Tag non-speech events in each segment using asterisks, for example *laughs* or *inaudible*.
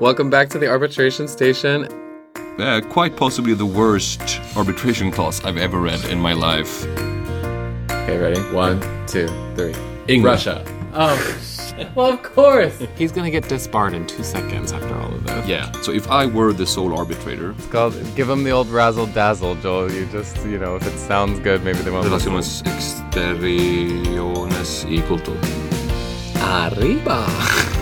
Welcome back to the arbitration station. Uh, quite possibly the worst arbitration clause I've ever read in my life. Okay, ready? One, two, three. English. Russia. Oh, *laughs* well, of course. He's gonna get disbarred in two seconds after all of this. Yeah. So if I were the sole arbitrator, It's called, give them the old razzle dazzle, Joel. You just, you know, if it sounds good, maybe they won't. listen. relaciones exteriores equal to. Arriba. *laughs*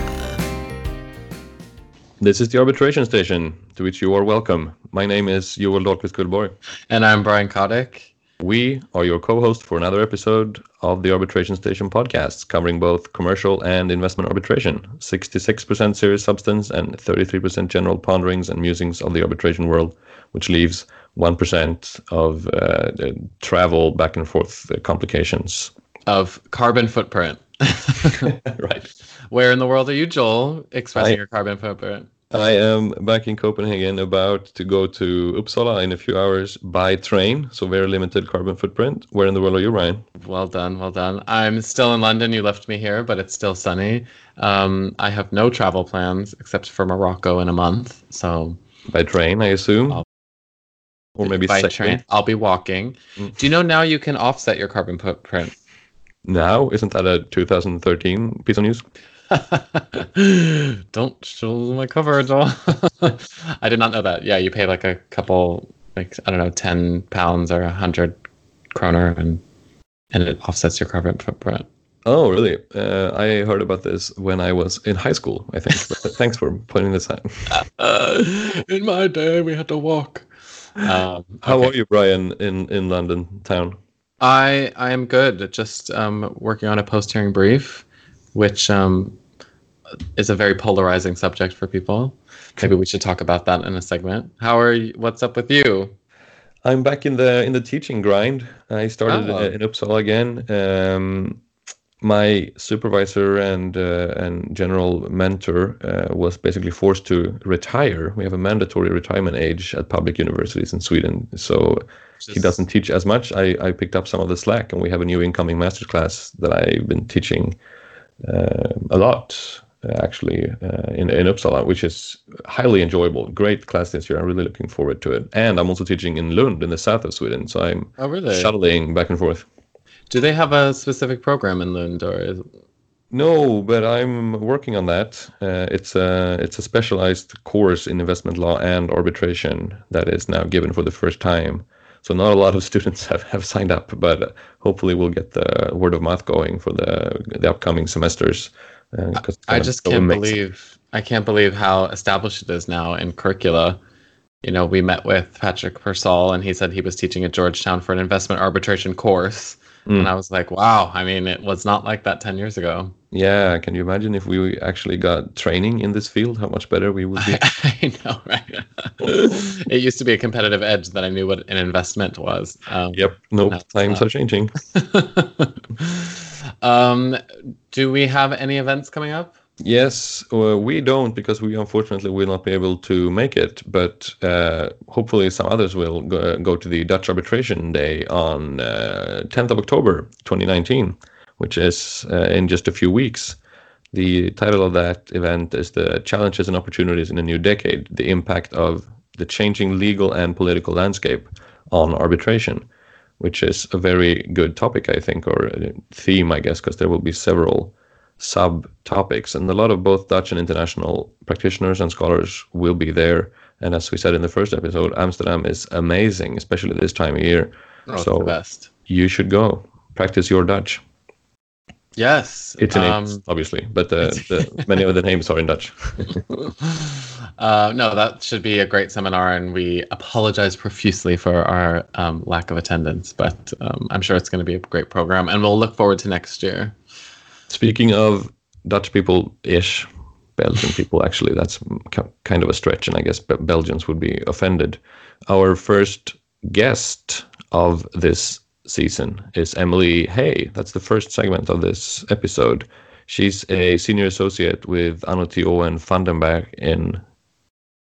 This is the arbitration station, to which you are welcome. My name is Joel Dahlquist Cullborg. And I'm Brian Kotick. We are your co-host for another episode of the Arbitration Station podcast, covering both commercial and investment arbitration. 66% serious substance and 33% general ponderings and musings of the arbitration world, which leaves 1% of uh, travel back and forth complications. Of carbon footprint. *laughs* *laughs* right. Where in the world are you, Joel, expressing I- your carbon footprint? I am back in Copenhagen, about to go to Uppsala in a few hours by train, so very limited carbon footprint. Where in the world are you, Brian? Well done, well done. I'm still in London. You left me here, but it's still sunny. Um, I have no travel plans except for Morocco in a month. So By train, I assume. I'll- or maybe by train, I'll be walking. Mm. Do you know now you can offset your carbon footprint? Now, isn't that a 2013 piece of news? *laughs* Don't show my cover, Joel. *laughs* I did not know that. Yeah, you pay like a couple, like I don't know, ten pounds or a hundred kroner, and and it offsets your carbon footprint. Oh, really? Uh, I heard about this when I was in high school, I think. But thanks for pointing this out. *laughs* in my day, we had to walk. Um, How okay. are you, Brian, in, in London town? I I am good. Just um, working on a post hearing brief, which um, is a very polarizing subject for people. Maybe we should talk about that in a segment. How are you? What's up with you? I'm back in the in the teaching grind. I started Oh. in Uppsala again. Um, my supervisor and uh, and general mentor uh, was basically forced to retire. We have a mandatory retirement age at public universities in Sweden, so he doesn't teach as much. I, I picked up some of the slack, and we have a new incoming master's class that I've been teaching uh, a lot. Uh, actually, uh, in in Uppsala, which is highly enjoyable. Great class this year. I'm really looking forward to it. And I'm also teaching in Lund, in the south of Sweden. So I'm Oh, really? shuttling back and forth. Do they have a specific program in Lund, or is, No, but I'm working on that. Uh, it's a it's a specialized course in investment law and arbitration that is now given for the first time. So not a lot of *laughs* students have, have signed up, but hopefully we'll get the word of mouth going for the the upcoming semesters. Uh, I just can't believe I can't believe how established it is now in curricula. You know, we met with Patrick Pearsall, and he said he was teaching at Georgetown for an investment arbitration course, Mm. and I was like, wow. I mean, it was not like that ten years ago. Yeah, can you imagine if we actually got training in this field? How much better we would be. *laughs* I know, right? *laughs* it used to be a competitive edge that I knew what an investment was. Um, yep. Nope. No, times are changing. *laughs* um, do we have any events coming up? Yes, uh, we don't because we unfortunately will not be able to make it. But uh, hopefully, some others will go, go to the Dutch Arbitration Day on uh, 10th of October 2019, which is uh, in just a few weeks. The title of that event is The Challenges and Opportunities in a New Decade The Impact of the Changing Legal and Political Landscape on Arbitration, which is a very good topic, I think, or theme, I guess, because there will be several subtopics, and a lot of both Dutch and international practitioners and scholars will be there. And as we said in the first episode, Amsterdam is amazing, especially this time of year. Oh, So- the best. You should go practice your Dutch. Yes, It's in um, English, obviously, but the, the, *laughs* many of the names are in Dutch. *laughs* uh, no, that should be a great seminar, and we apologize profusely for our um, lack of attendance. But um, I'm sure it's going to be a great program, and we'll look forward to next year. Speaking of Dutch people ish, Belgian people, actually, that's kind of a stretch, and I guess Belgians would be offended. Our first guest of this season is Emily Hay. That's the first segment of this episode. She's a senior associate with Hanotiau Vandenberg in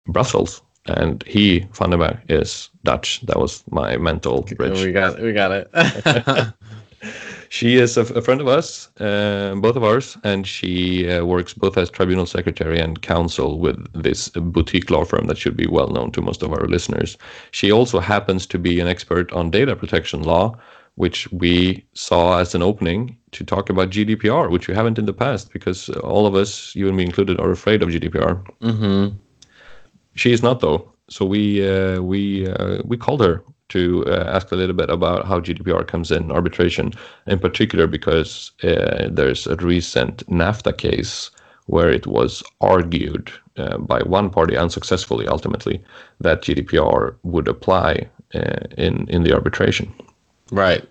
Brussels. And he, Vandenberg, is Dutch. That was my mental bridge. We got it. we got it. *laughs* *laughs* *laughs* she is a, a friend of us, uh, both of ours, and she uh, works both as tribunal secretary and counsel with this boutique law firm that should be well known to most of our listeners. She also happens to be an expert on data protection law, which we saw as an opening to talk about GDPR, which we haven't in the past because all of us, you and me included, are afraid of GDPR. Mm-hmm. She is not though. So we uh, we uh, we called her to uh, ask a little bit about how GDPR comes in arbitration, in particular because uh, there's a recent NAFTA case where it was argued uh, by one party unsuccessfully, ultimately, that GDPR would apply uh, in in the arbitration. Right.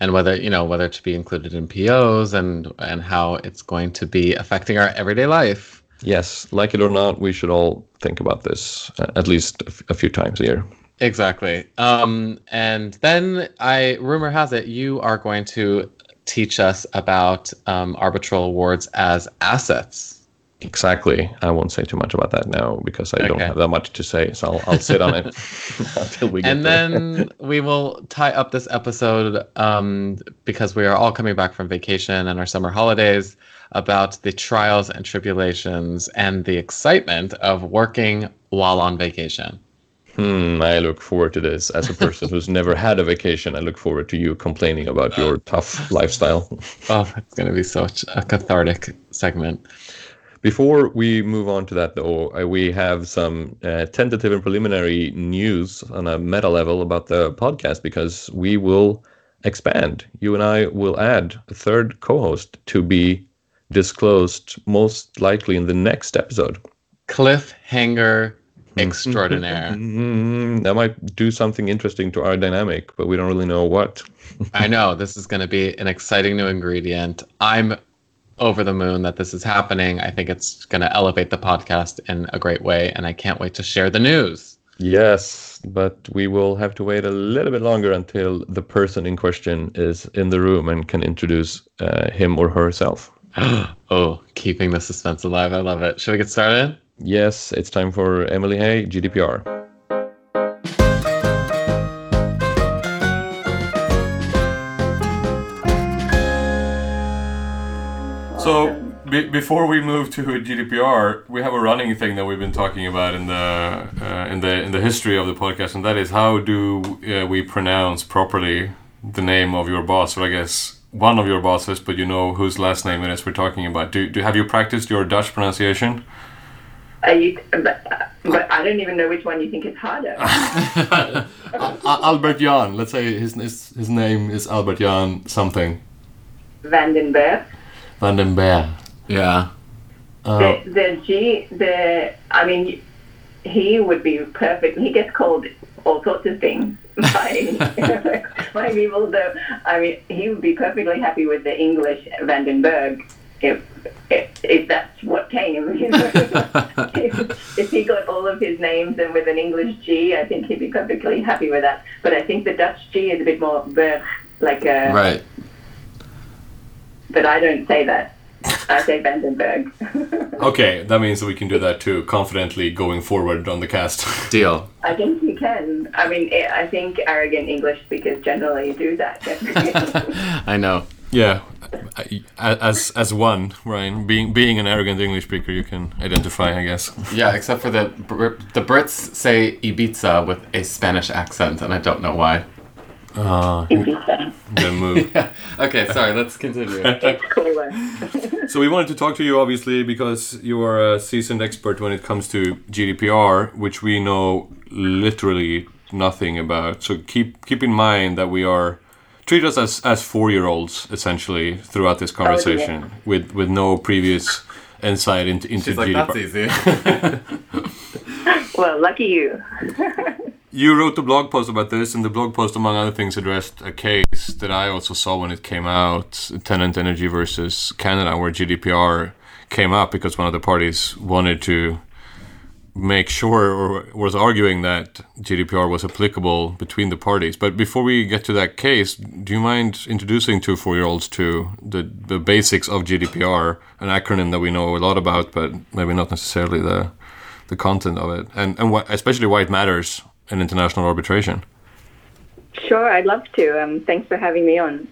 And whether you know whether to be included in POs and and how it's going to be affecting our everyday life. Yes, like it or not, we should all think about this uh, at least a, f- a few times a year. Exactly. Um, and then I rumor has it you are going to teach us about um, arbitral awards as assets. Exactly. I won't say too much about that now because I don't have that much to say. So I'll, I'll sit on it *laughs* until we get and then we will tie up this episode um, because we are all coming back from vacation and our summer holidays about the trials and tribulations and the excitement of working while on vacation. Hmm, I look forward to this. As a person who's *laughs* never had a vacation, I look forward to you complaining about your tough lifestyle. *laughs* Oh, it's going to be such a cathartic segment. Before we move on to that, though, uh, we have some uh, tentative and preliminary news on a meta level about the podcast because we will expand. You and I will add a third co host to be disclosed most likely in the next episode. Cliffhanger extraordinaire. *laughs* That might do something interesting to our dynamic, but we don't really know what. *laughs* I know this is going to be an exciting new ingredient. I'm over the moon that this is happening. I think it's going to elevate the podcast in a great way, and I can't wait to share the news. Yes, but we will have to wait a little bit longer until the person in question is in the room and can introduce uh, him or herself. *gasps* oh, keeping the suspense alive. I love it. Should we get started? Yes, it's time for Emily Hay, GDPR. So be- before we move to GDPR, we have a running thing that we've been talking about in the uh, in the in the history of the podcast, and that is how do uh, we pronounce properly the name of your boss, or I guess one of your bosses, but you know whose last name it is we're talking about. Do, do have you practiced your Dutch pronunciation? Are you, but, but I don't even know which one you think is harder. *laughs* Albert Jan. Let's say his his, his name is Albert Jan something. Vandenberg. Van den Berg. Yeah. Uh, The, the G, the, I mean, he would be perfect. He gets called all sorts of things by, *laughs* by people, though. I mean, he would be perfectly happy with the English Vandenberg if, if, if that's what came. You know? if, *laughs* if he got all of his names and with an English G, I think he'd be perfectly happy with that. But I think the Dutch G is a bit more Berg, like a. Right. But I don't say that. I say Vandenberg. *laughs* okay, that means that we can do that too, confidently going forward on the cast. Deal. I think you can. I mean, I think arrogant English speakers generally do that. *laughs* I know. Yeah, I- as as one, Brian, being being an arrogant English speaker, you can identify, I guess. Yeah, except for the the Brits say Ibiza with a Spanish accent, and I don't know why. Uh, good move. *laughs* Okay, sorry. Let's continue. *laughs* it's cooler. *laughs* So we wanted to talk to you, obviously, because you are a seasoned expert when it comes to GDPR, which we know literally nothing about. So keep keep in mind that we are treat us as as four year olds essentially throughout this oh, conversation, with with no previous insight into into She's like, GDPR. that's easy. *laughs* Well, lucky you. *laughs* You wrote a blog post about this, and the blog post, among other things, addressed a case that I also saw when it came out Tennant Energy versus Canada, where GDPR came up because one of the parties wanted to make sure or was arguing that GDPR was applicable between the parties. But before we get to that case, do you mind introducing two four year olds to the, the basics of GDPR, an acronym that we know a lot about, but maybe not necessarily the the content of it, and and wh- especially why it matters in international arbitration. Sure, I'd love to. Um, thanks for having me on.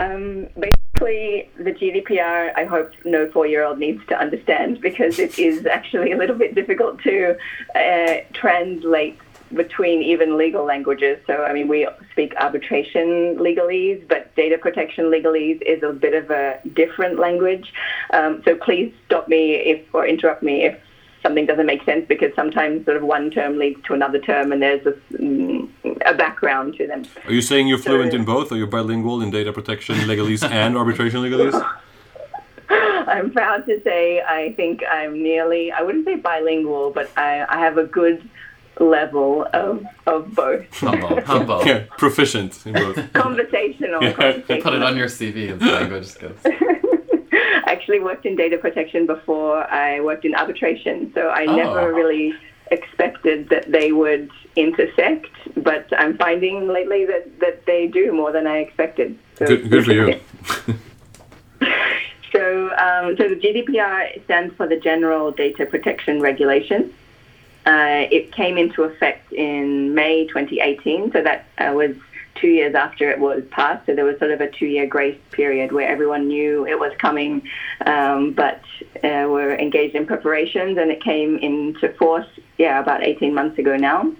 Um, basically, the GDPR, I hope no four year old needs to understand because it *laughs* is actually a little bit difficult to uh, translate between even legal languages. So, I mean, we speak arbitration legalese, but data protection legalese is a bit of a different language. Um, so, please stop me if or interrupt me if something doesn't make sense because sometimes sort of one term leads to another term and there's a, mm, a background to them. Are you saying you're fluent in both? Are you bilingual in data protection legalese *laughs* and arbitration legalese? *laughs* I'm proud to say I think I'm nearly, I wouldn't say bilingual, but I, I have a good level of, of both. *laughs* Humble, humble. Yeah, proficient in both. Conversational. Yeah. conversational. Put it on your CV in language skills. I actually worked in data protection before I worked in arbitration, so I Oh. never really expected that they would intersect, but I'm finding lately that, that they do more than I expected. So Good, good for you. *laughs* So, um, so the GDPR stands for the General Data Protection Regulation. Uh, it came into effect in May 2018, so that uh, was two years after it was passed. So there was sort of a two-year grace period where everyone knew it was coming, um, but uh, were engaged in preparations, and it came into force, yeah, about 18 months ago now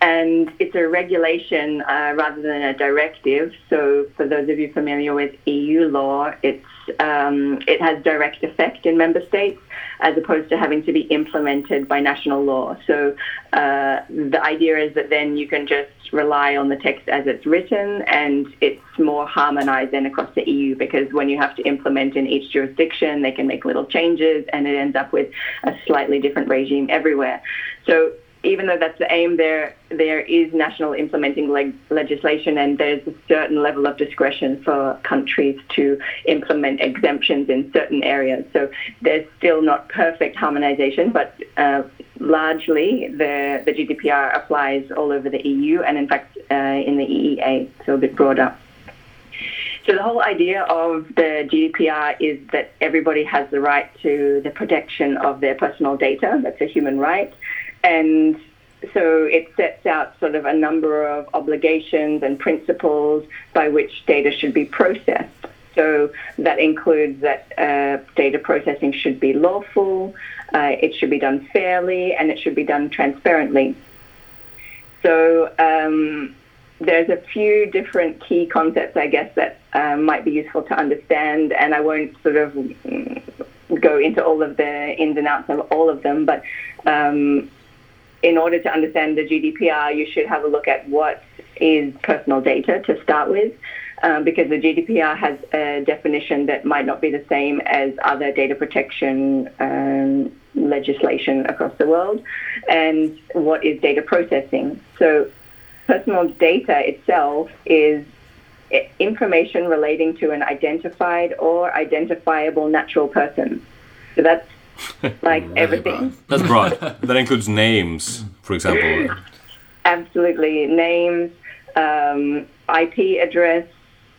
and it's a regulation uh, rather than a directive. So, for those of you familiar with EU law, it's um, it has direct effect in member states as opposed to having to be implemented by national law. So, uh, the idea is that then you can just rely on the text as it's written, and it's more harmonized then across the EU because when you have to implement in each jurisdiction, they can make little changes, and it ends up with a slightly different regime everywhere. So even though that's the aim, there there is national implementing leg- legislation, and there's a certain level of discretion for countries to implement exemptions in certain areas. So there's still not perfect harmonization, but uh, largely the the GDPR applies all over the EU, and in fact uh, in the EEA, so a bit broader. So the whole idea of the GDPR is that everybody has the right to the protection of their personal data. That's a human right. And so it sets out sort of a number of obligations and principles by which data should be processed. So that includes that uh, data processing should be lawful, uh, it should be done fairly, and it should be done transparently. So um, there's a few different key concepts, I guess, that um, might be useful to understand, and I won't sort of go into all of the ins and outs of all of them, but um, in order to understand the GDPR, you should have a look at what is personal data to start with, um, because the GDPR has a definition that might not be the same as other data protection um, legislation across the world. And what is data processing? So, personal data itself is information relating to an identified or identifiable natural person. So that's *laughs* like everything. That's broad. that includes names, for example. Absolutely. Names, um, IP address,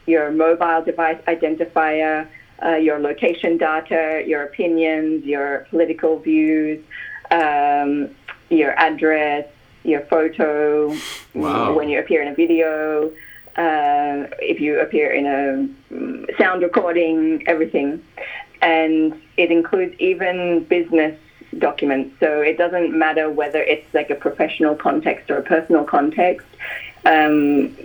your mobile device identifier, uh, your location data, your opinions, your political views, um, your address, your photo, Wow. when you appear in a video, uh, if you appear in a mm, sound recording, everything. And it includes even business documents. So it doesn't matter whether it's like a professional context or a personal context. Um,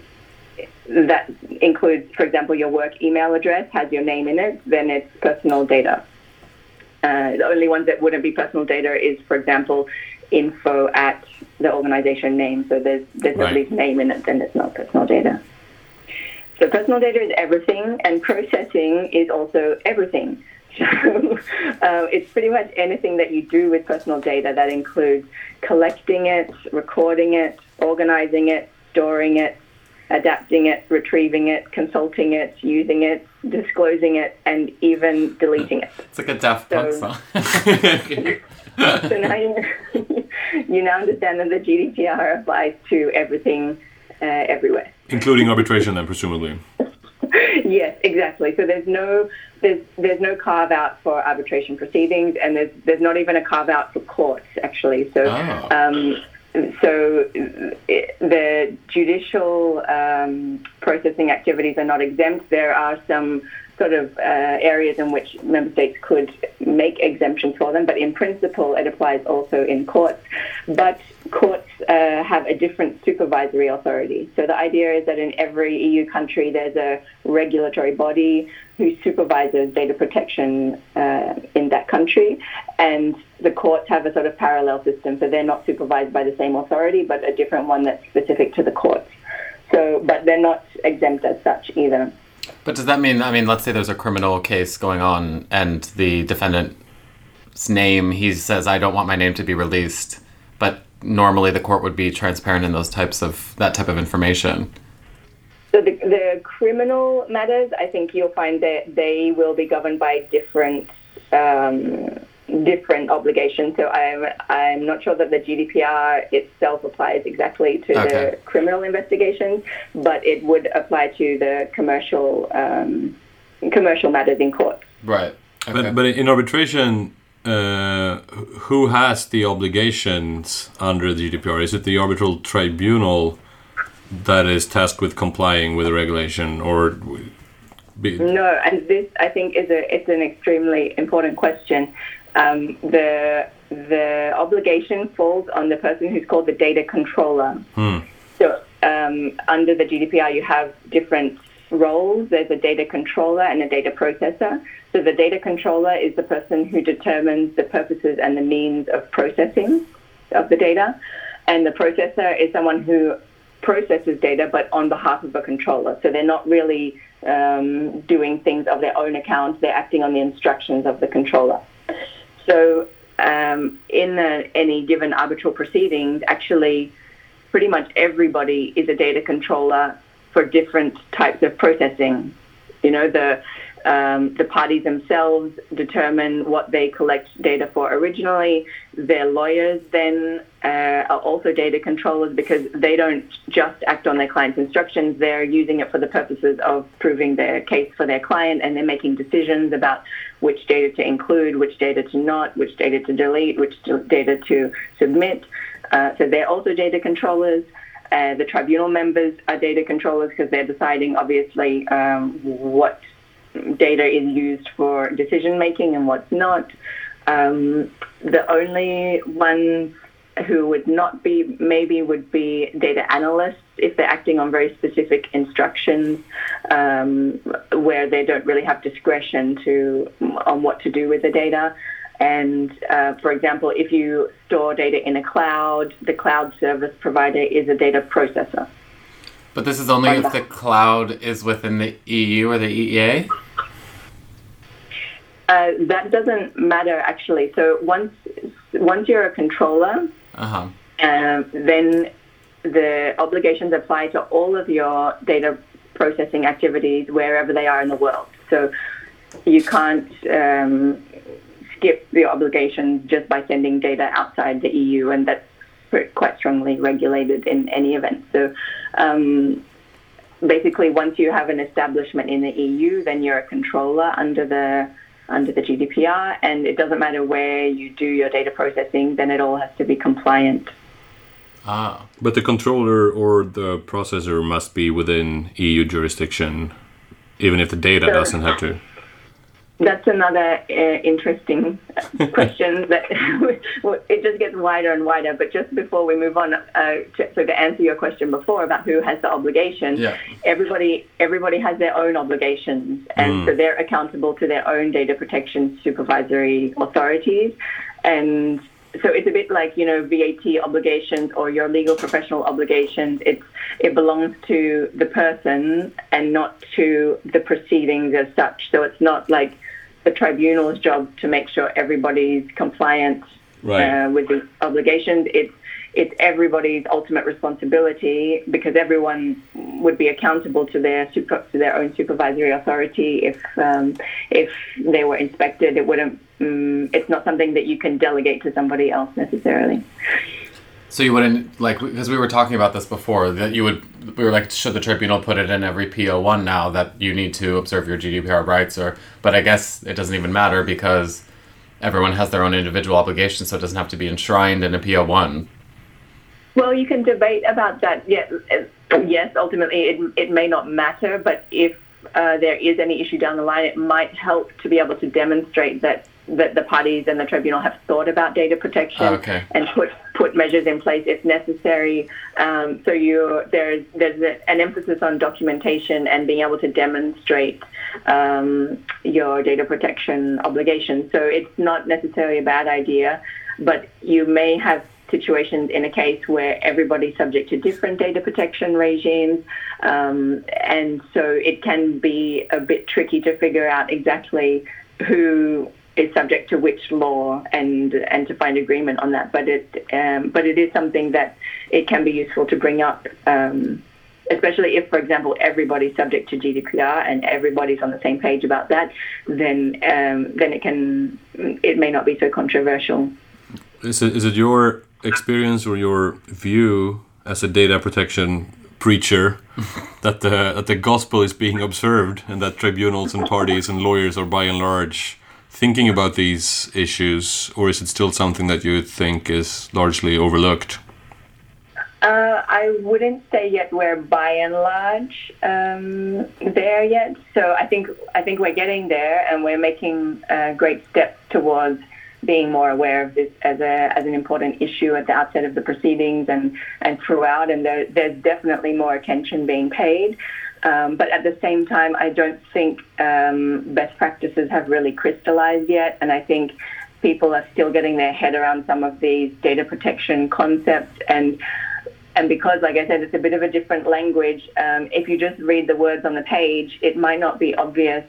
that includes, for example, your work email address has your name in it, then it's personal data. Uh, the only ones that wouldn't be personal data is, for example, info at the organization name. So there's there's Right. nobody's name in it, then it's not personal data. So personal data is everything, and processing is also everything. So *laughs* uh, it's pretty much anything that you do with personal data that includes collecting it, recording it, organizing it, storing it, adapting it, retrieving it, consulting it, using it, disclosing it, and even deleting it. It's like a Daft Punk So- song. *laughs* *laughs* So now you, you now understand that the GDPR applies to everything, uh, everywhere. Including arbitration, then, presumably. yes, exactly. So there's no there's there's no carve out for arbitration proceedings, and there's there's not even a carve out for courts actually. So Oh. um, so it, the judicial um, processing activities are not exempt. There are some sort of uh, areas in which member states could make exemptions for them, but in principle, it applies also in courts. But courts uh, have a different supervisory authority. So the idea is that in every EU country, there's a regulatory body who supervises data protection uh, in that country, and the courts have a sort of parallel system. So they're not supervised by the same authority, but a different one that's specific to the courts. So, but they're not exempt as such either. But does that mean, I mean, let's say there's a criminal case going on and the defendant's name, he says, I don't want my name to be released, but normally the court would be transparent in those types of, that type of information. So the, the criminal matters, I think you'll find that they will be governed by different um, different obligations. So I'm I'm not sure that the GDPR itself applies exactly to Okay. the criminal investigations, but it would apply to the commercial um, commercial matters in court. Right. Okay. But, but in arbitration, uh, who has the obligations under the GDPR? Is it the arbitral tribunal that is tasked with complying with the regulation, or be, No, and this I think is a it's an extremely important question. Um, the the obligation falls on the person who's called the data controller. So um, under the GDPR, you have different roles. There's a data controller and a data processor. So the data controller is the person who determines the purposes and the means of processing of the data, and the processor is someone who processes data, but on behalf of a controller. So they're not really um, doing things of their own account. They're acting on the instructions of the controller. So um, in any given arbitral proceedings, actually, pretty much everybody is a data controller for different types of processing. You know, the um, the parties themselves determine what they collect data for originally. Their lawyers then uh, are also data controllers because they don't just act on their client's instructions. They're using it for the purposes of proving their case for their client, and they're making decisions about which data to include, which data to not, which data to delete, which data to submit. Uh, so they're also data controllers. Uh, the tribunal members are data controllers because they're deciding, obviously, um, what data is used for decision making and what's not. Um, the only ones who would not be, maybe, would be data analysts if they're acting on very specific instructions um, where they don't really have discretion to on what to do with the data. And uh, for example, if you store data in a cloud, the cloud service provider is a data processor. But this is only if the cloud is within the EU or the EEA? Uh, that doesn't matter actually. So once once you're a controller, Uh huh. um, then the obligations apply to all of your data processing activities wherever they are in the world. So you can't um, skip the obligations just by sending data outside the EU, and that's quite strongly regulated in any event. So um, basically, once you have an establishment in the EU, then you're a controller under the under the GDPR, and it doesn't matter where you do your data processing, then it all has to be compliant. Ah. but the controller or the processor must be within EU jurisdiction, even if the data Sure. doesn't have to. That's another uh, interesting *laughs* question that *laughs* it just gets wider and wider. But just before we move on, uh, to, so to answer your question before about who has the obligation, Yeah. everybody everybody has their own obligations, and so they're accountable to their own data protection supervisory authorities, and so it's a bit like you know VAT obligations or your legal professional obligations. It's it belongs to the person and not to the proceedings as such. So it's not like the tribunal's job to make sure everybody's compliant Right. uh, with the obligations. It's it's everybody's ultimate responsibility because everyone would be accountable to their super, to their own supervisory authority if um, if they were inspected. It wouldn't. Um, it's not something that you can delegate to somebody else necessarily. So you wouldn't like because we were talking about this before that you would we were like should the tribunal put it in every PO one now that you need to observe your GDPR rights or but I guess it doesn't even matter because everyone has their own individual obligations so it doesn't have to be enshrined in a PO one. Well, you can debate about that. Yeah, yes, ultimately it, it may not matter, but if uh, there is any issue down the line, it might help to be able to demonstrate that that the parties and the tribunal have thought about data protection Oh, okay. and put put measures in place if necessary. Um, so you there's there's a, an emphasis on documentation and being able to demonstrate um, your data protection obligations. So it's not necessarily a bad idea, but you may have situations in a case where everybody's subject to different data protection regimes, um, and so it can be a bit tricky to figure out exactly who is subject to which law and and to find agreement on that. But it um, but it is something that it can be useful to bring up. Um, Especially if, for example, everybody's subject to GDPR and everybody's on the same page about that, then um, then it can it may not be so controversial. Is it, is it your experience or your view as a data protection preacher *laughs* that the that the gospel is being observed and that tribunals and parties and lawyers are by and large thinking about these issues, or is it still something that you think is largely overlooked? Uh, I wouldn't say yet we're by and large um, there yet. So I think I think we're getting there, and we're making uh, great steps towards being more aware of this as a as an important issue at the outset of the proceedings and and throughout. And there, there's definitely more attention being paid. Um, but at the same time, I don't think um, best practices have really crystallized yet, and I think people are still getting their head around some of these data protection concepts. And and because, like I said, it's a bit of a different language, um, if you just read the words on the page, it might not be obvious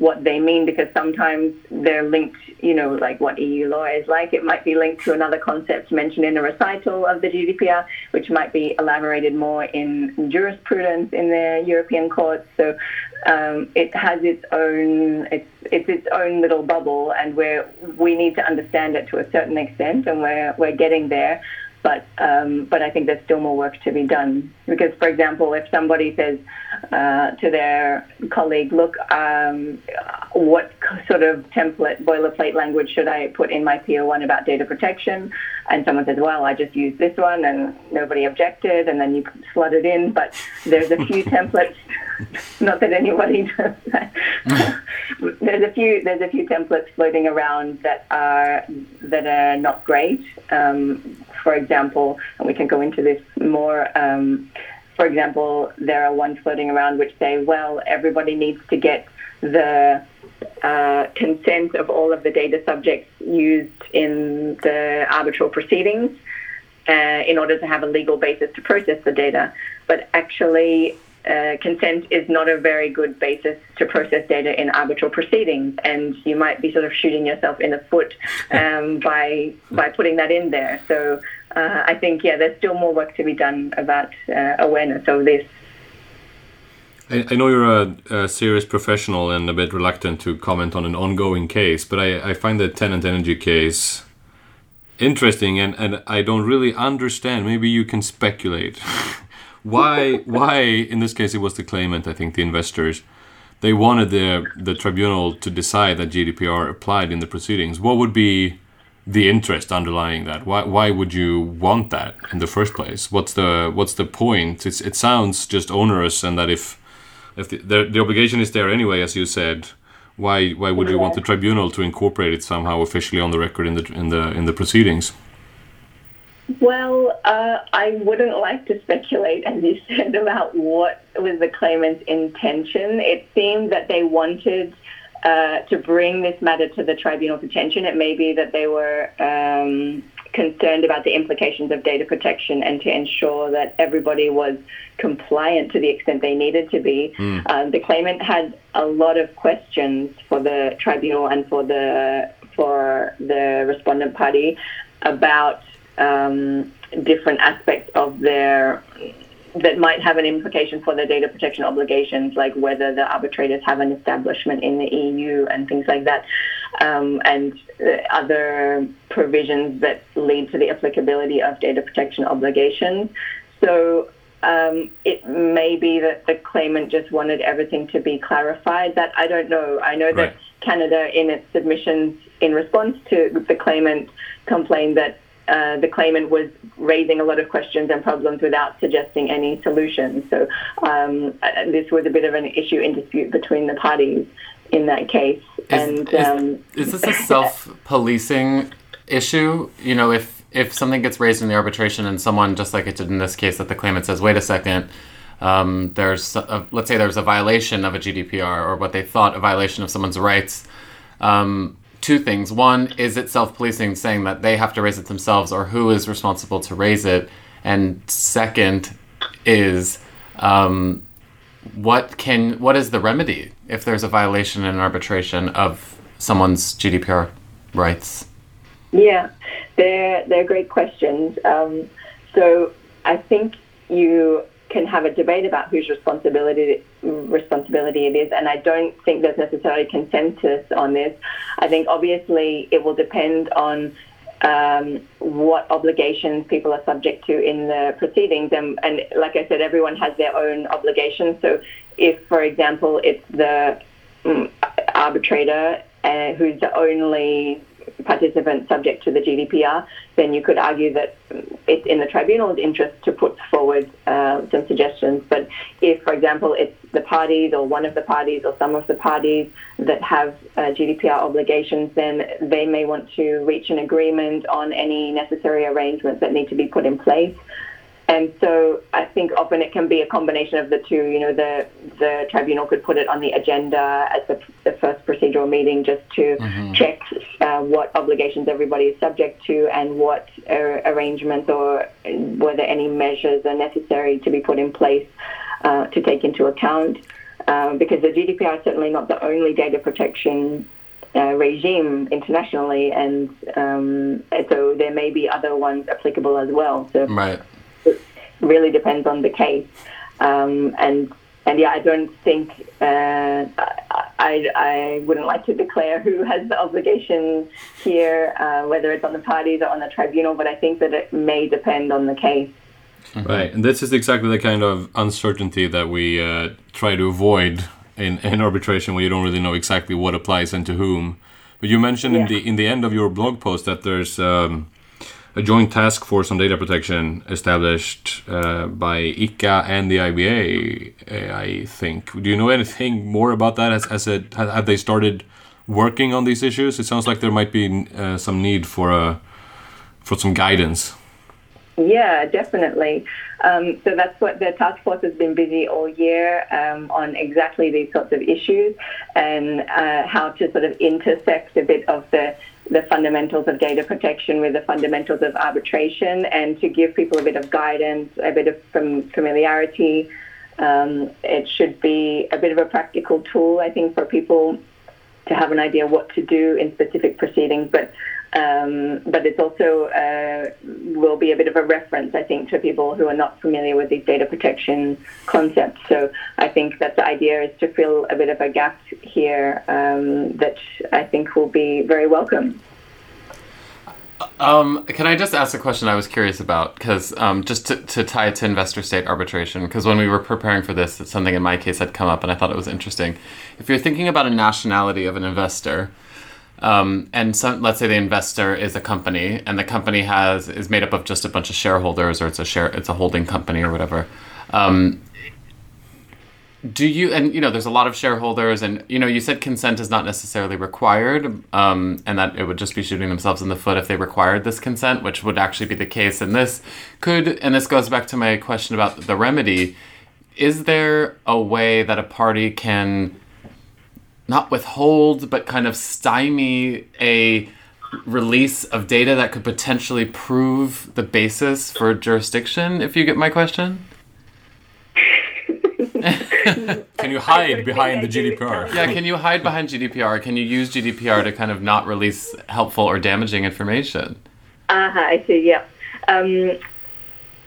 what they mean because sometimes they're linked, you know, like what EU law is like. It might be linked to another concept mentioned in a recital of the GDPR, which might be elaborated more in jurisprudence in the European courts. So um, it has its own, it's, it's its own little bubble, and where we need to understand it to a certain extent, and we're we're getting there but um, but I think there's still more work to be done. Because, for example, if somebody says uh, to their colleague, "Look, um, what sort of template boilerplate language should I put in my PO1 about data protection?" And someone says, "Well, I just used this one, and nobody objected," and then you slot it in, but there's a few *laughs* templates. *laughs* Not that anybody *laughs* does that. there's a few there's a few templates floating around that are that are not great. Um, for example, and we can go into this more. Um, for example, there are ones floating around which say, well, everybody needs to get the uh, consent of all of the data subjects used in the arbitral proceedings uh, in order to have a legal basis to process the data. But actually, uh, consent is not a very good basis to process data in arbitral proceedings, and you might be sort of shooting yourself in the foot *laughs* um, by by putting that in there. So uh, I think yeah, there's still more work to be done about uh, awareness of this. I, I know you're a, a, serious professional and a bit reluctant to comment on an ongoing case, but I, I find the Tennant Energy case interesting, and, and I don't really understand. Maybe you can speculate. *laughs* why why in this case it was the claimant i think the investors they wanted the the tribunal to decide that gdpr applied in the proceedings what would be the interest underlying that why why would you want that in the first place what's the what's the point it's, it sounds just onerous and that if if the, the, the obligation is there anyway as you said why why would you want the tribunal to incorporate it somehow officially on the record in the in the in the proceedings well, uh, I wouldn't like to speculate, as you *laughs* said, about what was the claimant's intention. It seemed that they wanted uh, to bring this matter to the tribunal's attention. It may be that they were um, concerned about the implications of data protection and to ensure that everybody was compliant to the extent they needed to be. Mm. Um, the claimant had a lot of questions for the tribunal and for the for the respondent party about um, different aspects of their that might have an implication for their data protection obligations, like whether the arbitrators have an establishment in the EU and things like that, um, and other provisions that lead to the applicability of data protection obligations. So um, it may be that the claimant just wanted everything to be clarified. That I don't know. I know right. that Canada, in its submissions in response to the claimant, complained that uh, the claimant was raising a lot of questions and problems without suggesting any solutions. So um, uh, this was a bit of an issue in dispute between the parties in that case. Is, and is, um, is this a self-policing issue? You know, if if something gets raised in the arbitration and someone, just like it did in this case, that the claimant says, "Wait a second, um, there's a, let's say there's a violation of a GDPR or what they thought a violation of someone's rights." Um, two things: one, is it self-policing, saying that they have to raise it themselves, or who is responsible to raise it? And second, is um, what can what is the remedy if there's a violation in arbitration of someone's GDPR rights? Yeah, they're they're great questions. Um, so I think you can have a debate about whose responsibility responsibility it is, and I don't think there's necessarily consensus on this. I think obviously it will depend on um, what obligations people are subject to in the proceedings, and, and like I said, everyone has their own obligations. So if, for example, it's the um, arbitrator uh, who's the only participant subject to the GDPR, then you could argue that it's in the tribunal's interest to put forward uh, some suggestions. But if, for example, it's the parties or one of the parties or some of the parties that have uh, GDPR obligations, then they may want to reach an agreement on any necessary arrangements that need to be put in place. And so I think often it can be a combination of the two. You know, the the tribunal could put it on the agenda at the, the first procedural meeting just to Mm-hmm. check uh, what obligations everybody is subject to and what uh, arrangements or whether any measures are necessary to be put in place uh, to take into account. Um, because the GDPR is certainly not the only data protection uh, regime internationally, and, um, so there may be other ones applicable as well. So Right. Really depends on the case. Um, and and yeah, I don't think uh, I, I wouldn't like to declare who has the obligation here, uh, whether it's on the parties or on the tribunal. But I think that it may depend on the case. Right, and this is exactly the kind of uncertainty that we uh, try to avoid in, in arbitration, where you don't really know exactly what applies and to whom. But you mentioned in the in the end of your blog post that there's um, a joint task force on data protection established uh, by ICCA and the IBA. uh, I think. Do you know anything more about that? Has it have they started working on these issues? It sounds like there might be uh, some need for a for some guidance. Yeah, definitely. Um, so that's what the task force has been busy all year um, on exactly these sorts of issues and uh, how to sort of intersect a bit of the the fundamentals of data protection with the fundamentals of arbitration and to give people a bit of guidance, a bit of fam- familiarity. Um, it should be a bit of a practical tool, I think, for people to have an idea what to do in specific proceedings, but um, but it's also uh, will be a bit of a reference, I think, to people who are not familiar with these data protection concepts. So I think that the idea is to fill a bit of a gap here um, that I think will be very welcome. Um, can I just ask a question I was curious about? Because um, just to, to tie it to investor state arbitration, because when we were preparing for this, it's something in my case had come up and I thought it was interesting. If you're thinking about a nationality of an investor, um, and some, let's say the investor is a company, and the company has is made up of just a bunch of shareholders, or it's a share, it's a holding company, or whatever. Do you and you know there's a lot of shareholders and you know you said consent is not necessarily required um, and that it would just be shooting themselves in the foot if they required this consent which would actually be the case. And this could and this goes back to my question about the remedy is there a way that a party can not withhold but kind of stymie a release of data that could potentially prove the basis for jurisdiction if you get my question Can you *laughs* hide behind the GDPR? Yeah, can you hide behind GDPR? Can you use GDPR to kind of not release helpful or damaging information? Uh-huh, I see. Yeah. Um,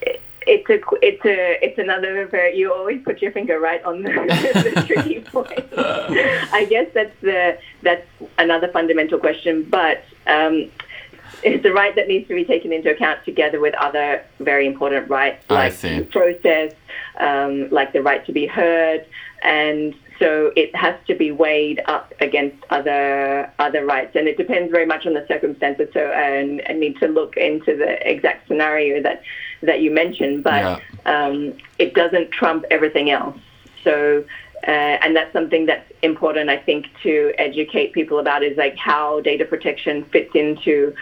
it- it's a it's a it's another very you always put your finger right on the, *laughs* the tricky point. *laughs* I guess that's the that's another fundamental question, but um, *laughs* it's a right that needs to be taken into account together with other very important rights like process, um, like the right to be heard, and so it has to be weighed up against other other rights, and it depends very much on the circumstances. So, and I need to look into the exact scenario that that you mentioned, but Yeah. um, it doesn't trump everything else. So, uh, and that's something that's important, I think, to educate people about is like how data protection fits into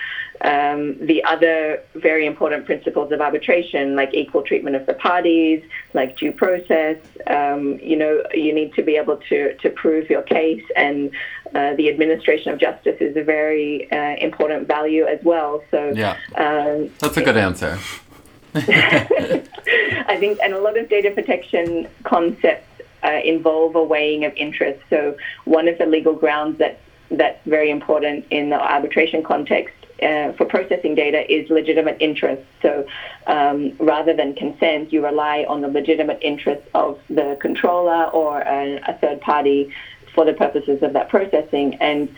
um, the other very important principles of arbitration, like equal treatment of the parties, like due process. Um, you know, you need to be able to, to prove your case, and uh, the administration of justice is a very uh, important value as well. So, Yeah. um, That's a good answer. *laughs* I think, and a lot of data protection concepts uh, involve a weighing of interests. So one of the legal grounds that that's very important in the arbitration context uh, for processing data is legitimate interest. So um, rather than consent, you rely on the legitimate interest of the controller or a, a third party for the purposes of that processing. And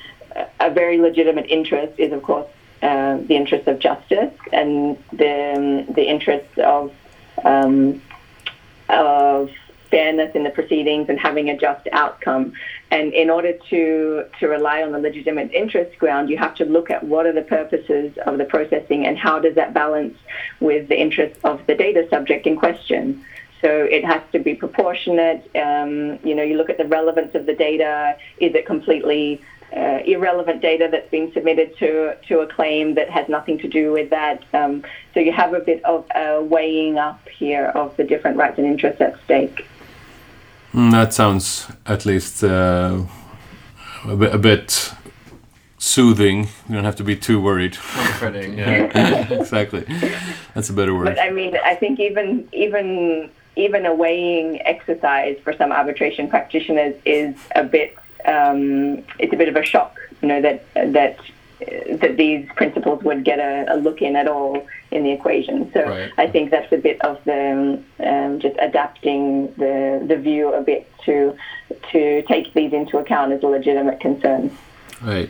a- very legitimate interest is, of course, uh, the interest of justice and the the interest of um, of fairness in the proceedings and having a just outcome. And in order to to rely on the legitimate interest ground, you have to look at what are the purposes of the processing and how does that balance with the interests of the data subject in question. So it has to be proportionate. Um, you know, you look at the relevance of the data. Is it completely uh, irrelevant data that's being submitted to to a claim that has nothing to do with that? Um, so you have a bit of a weighing up here of the different rights and interests at stake. Mm, that sounds at least uh, a, bit, a bit soothing. You don't have to be too worried. Comforting. *laughs* Yeah, exactly. That's a better word. But I mean, I think even even even a weighing exercise for some arbitration practitioners is a bit um, it's a bit of a shock. You know that that that these principles would get a, a look in at all in the equation. So Right. I think that's a bit of the um, just adapting the the view a bit to to take these into account as a legitimate concern. Right.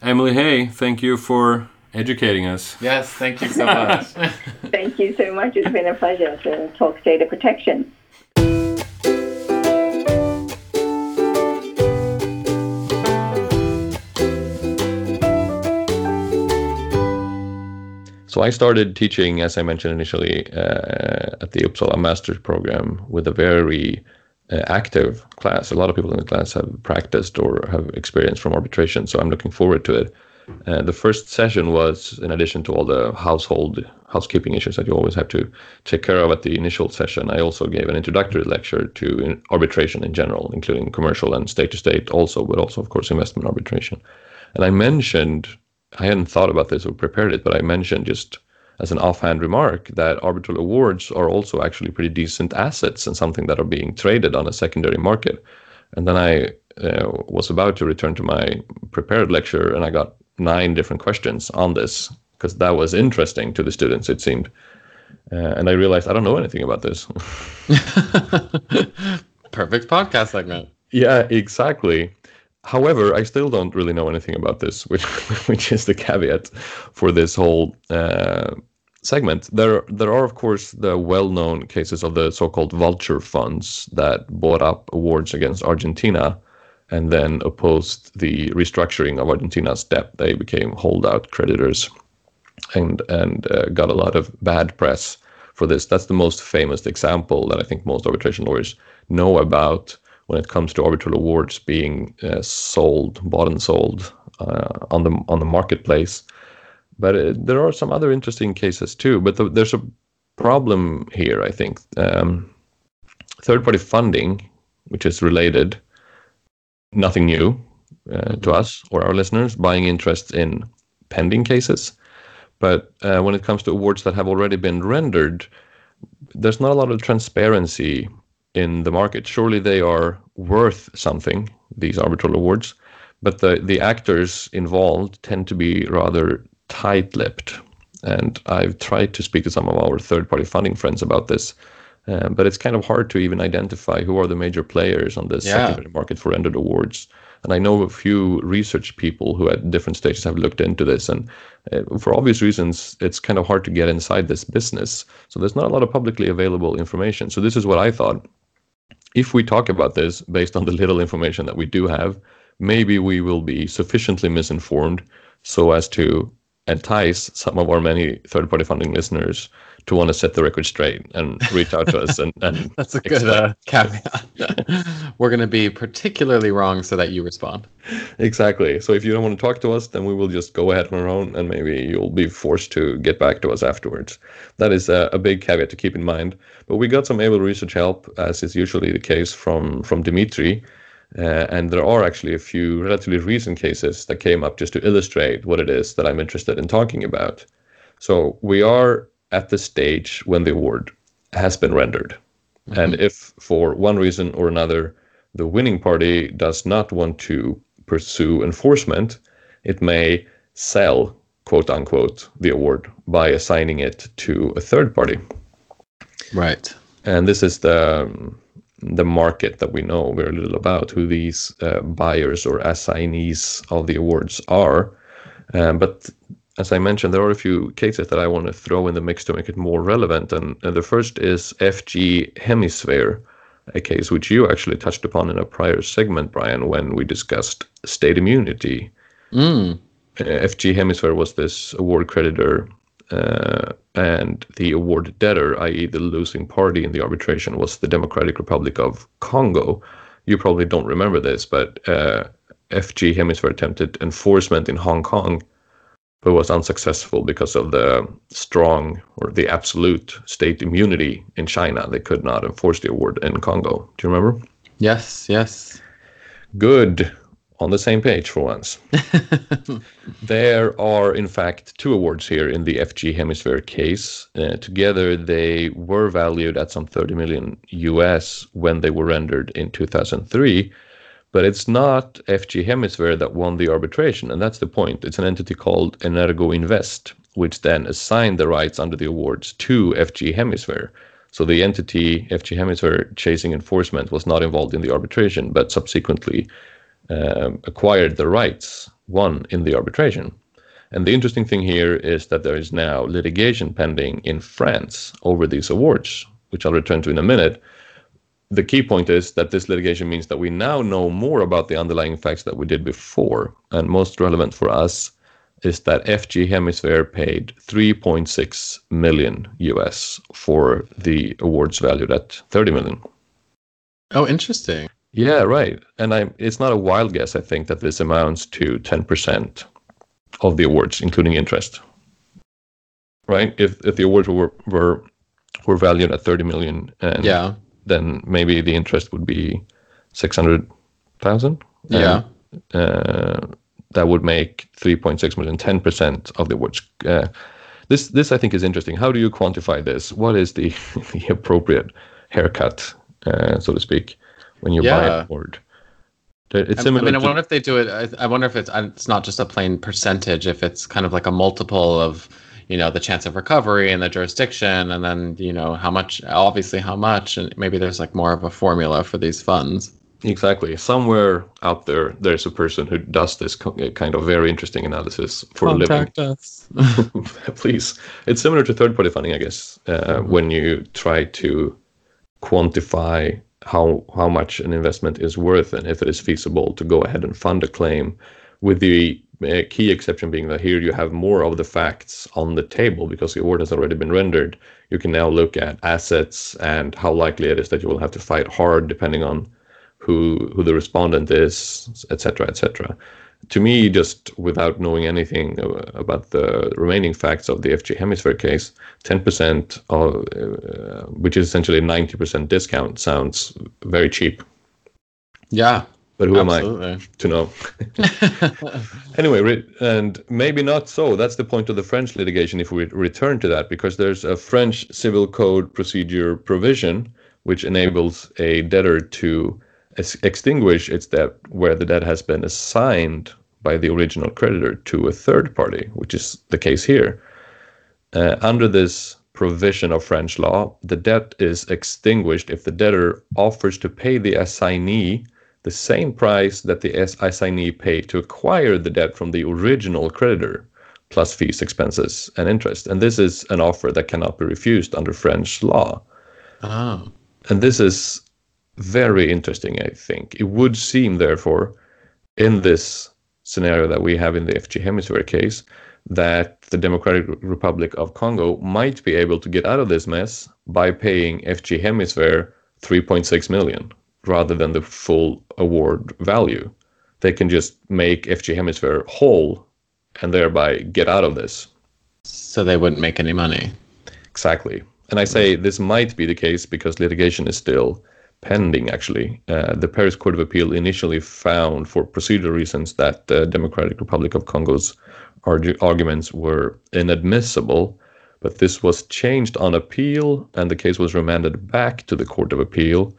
Emily Hay, thank you for educating us. Yes, thank you so much. *laughs* Thank you so much. It's been a pleasure to talk data protection. So I started teaching, as I mentioned initially, uh, at the Uppsala Master's Program with a very uh, active class. A lot of people in the class have practiced or have experience from arbitration, so I'm looking forward to it. Uh, the first session was, in addition to all the household housekeeping issues that you always have to take care of at the initial session, I also gave an introductory lecture to arbitration in general, including commercial and state-to-state also, but also, of course, investment arbitration. And I mentioned I hadn't thought about this or prepared it, but I mentioned just as an offhand remark that arbitral awards are also actually pretty decent assets and something that are being traded on a secondary market. And then I uh, was about to return to my prepared lecture and I got nine different questions on this because that was interesting to the students, it seemed. Uh, and I realized I don't know anything about this. *laughs* *laughs* Perfect podcast segment. Yeah, exactly. However, I still don't really know anything about this, *laughs* which which is the caveat for this whole uh, segment. There there are of course the well-known cases of the so-called vulture funds that bought up awards against Argentina and then opposed the restructuring of Argentina's debt. They became holdout creditors and and uh, got a lot of bad press for this. That's the most famous example that I think most arbitration lawyers know about when it comes to arbitral awards being uh, sold, bought and sold uh, on the on the marketplace. But uh, there are some other interesting cases too. But the, there's a problem here, I think. Um, third-party funding, which is related, nothing new uh, to us or our listeners, buying interest in pending cases. But uh, when it comes to awards that have already been rendered, there's not a lot of transparency in the market. Surely they are worth something, these arbitral awards, but the, the actors involved tend to be rather tight lipped. And I've tried to speak to some of our third party funding friends about this, uh, but it's kind of hard to even identify who are the major players on this Yeah. secondary market for rendered awards. And I know a few research people who at different stages have looked into this. And uh, for obvious reasons, it's kind of hard to get inside this business. So there's not a lot of publicly available information. So this is what I thought. If we talk about this based on the little information that we do have, maybe we will be sufficiently misinformed so as to entice some of our many third party funding listeners to want to set the record straight and reach out to us and, and *laughs* That's a good uh, caveat. *laughs* We're going to be particularly wrong so that you respond. exactly. So if you don't want to talk to us then we will just go ahead on our own and maybe you'll be forced to get back to us afterwards. That is a, a big caveat to keep in mind. But we got some able research help as is usually the case from from dimitri. Uh, and there are actually a few relatively recent cases that came up just to illustrate what it is that i'm interested in talking about. So we are at the stage when the award has been rendered. And if for one reason or another the winning party does not want to pursue enforcement, it may sell, quote unquote, the award by assigning it to a third party. Right. And this is the the market that we know very little about, who these uh, buyers or assignees of the awards are. Um, but as I mentioned, there are a few cases that I want to throw in the mix to make it more relevant. And, and the first is FG Hemisphere, a case which you actually touched upon in a prior segment, Brian, when we discussed state immunity. Mm. Uh, FG Hemisphere was this award creditor, uh, and the award debtor, i.e., the losing party in the arbitration, was the Democratic Republic of Congo. You probably don't remember this, but uh, FG Hemisphere attempted enforcement in Hong Kong but was unsuccessful because of the strong or the absolute state immunity in China. They could not enforce the award in Congo. Do you remember? Yes, yes. Good. On the same page for once. *laughs* there are, in fact, two awards here in the FG Hemisphere case. Uh, together, they were valued at some 30 million US when they were rendered in 2003 but it's not FG Hemisphere that won the arbitration, and that's the point. It's an entity called Energoinvest, which then assigned the rights under the awards to FG Hemisphere. So the entity FG Hemisphere chasing enforcement was not involved in the arbitration, but subsequently um, acquired the rights won in the arbitration. And the interesting thing here is that there is now litigation pending in France over these awards, which I'll return to in a minute the key point is that this litigation means that we now know more about the underlying facts that we did before. And most relevant for us is that FG Hemisphere paid 3.6 million US for the awards valued at 30 million. Oh, interesting. Yeah, right. And I, it's not a wild guess, I think, that this amounts to 10% of the awards, including interest. Right? If, if the awards were, were, were valued at 30 million and Yeah. Then maybe the interest would be 600,000. Yeah. Uh, that would make 3.6 million, 10% of the awards. Uh, this, this I think is interesting. How do you quantify this? What is the, *laughs* the appropriate haircut, uh, so to speak, when you buy Yeah. an award? It's I- similar I mean, I wonder if they do it. I, I wonder if it's it's not just a plain percentage. If it's kind of like a multiple of, you know, the chance of recovery and the jurisdiction, and then you know how much, obviously how much, and maybe there's like more of a formula for these funds. Exactly. Somewhere out there, there's a person who does this kind of very interesting analysis for a living. us. *laughs* Please. It's similar to third party funding, I guess, uh, when you try to quantify how how much an investment is worth and if it is feasible to go ahead and fund a claim, with the uh, key exception being that here you have more of the facts on the table because the award has already been rendered. You can now look at assets and how likely it is that you will have to fight hard depending on who who the respondent is, etc., etc. To me, just without knowing anything about the remaining facts of the FG Hemisphere case, 10% of, uh, which is essentially 90% discount, sounds very cheap. Yeah, But who am I to know? *laughs* anyway, and maybe not so. That's the point of the French litigation. If we return to that, because there's a French civil code procedure provision which enables a debtor to ex- extinguish its debt where the debt has been assigned by the original creditor to a third party, which is the case here. Uh, under this provision of French law, the debt is extinguished if the debtor offers to pay the assignee the same price that the assignee paid to acquire the debt from the original creditor, plus fees, expenses, and interest. And this is an offer that cannot be refused under French law. Oh, And this is very interesting, I think. It would seem, therefore, in this scenario that we have in the FG Hemisphere case, that the Democratic Republic of Congo might be able to get out of this mess by paying FG Hemisphere 3.6 million rather than the full award value. They can just make FG Hemisphere whole and thereby get out of this. So they wouldn't make any money. Exactly. And I say this might be the case because litigation is still pending, actually. Uh, the Paris Court of Appeal initially found, for procedural reasons, that the Democratic Republic of Congo's argu- arguments were inadmissible. But this was changed on appeal, and the case was remanded back to the Court of Appeal,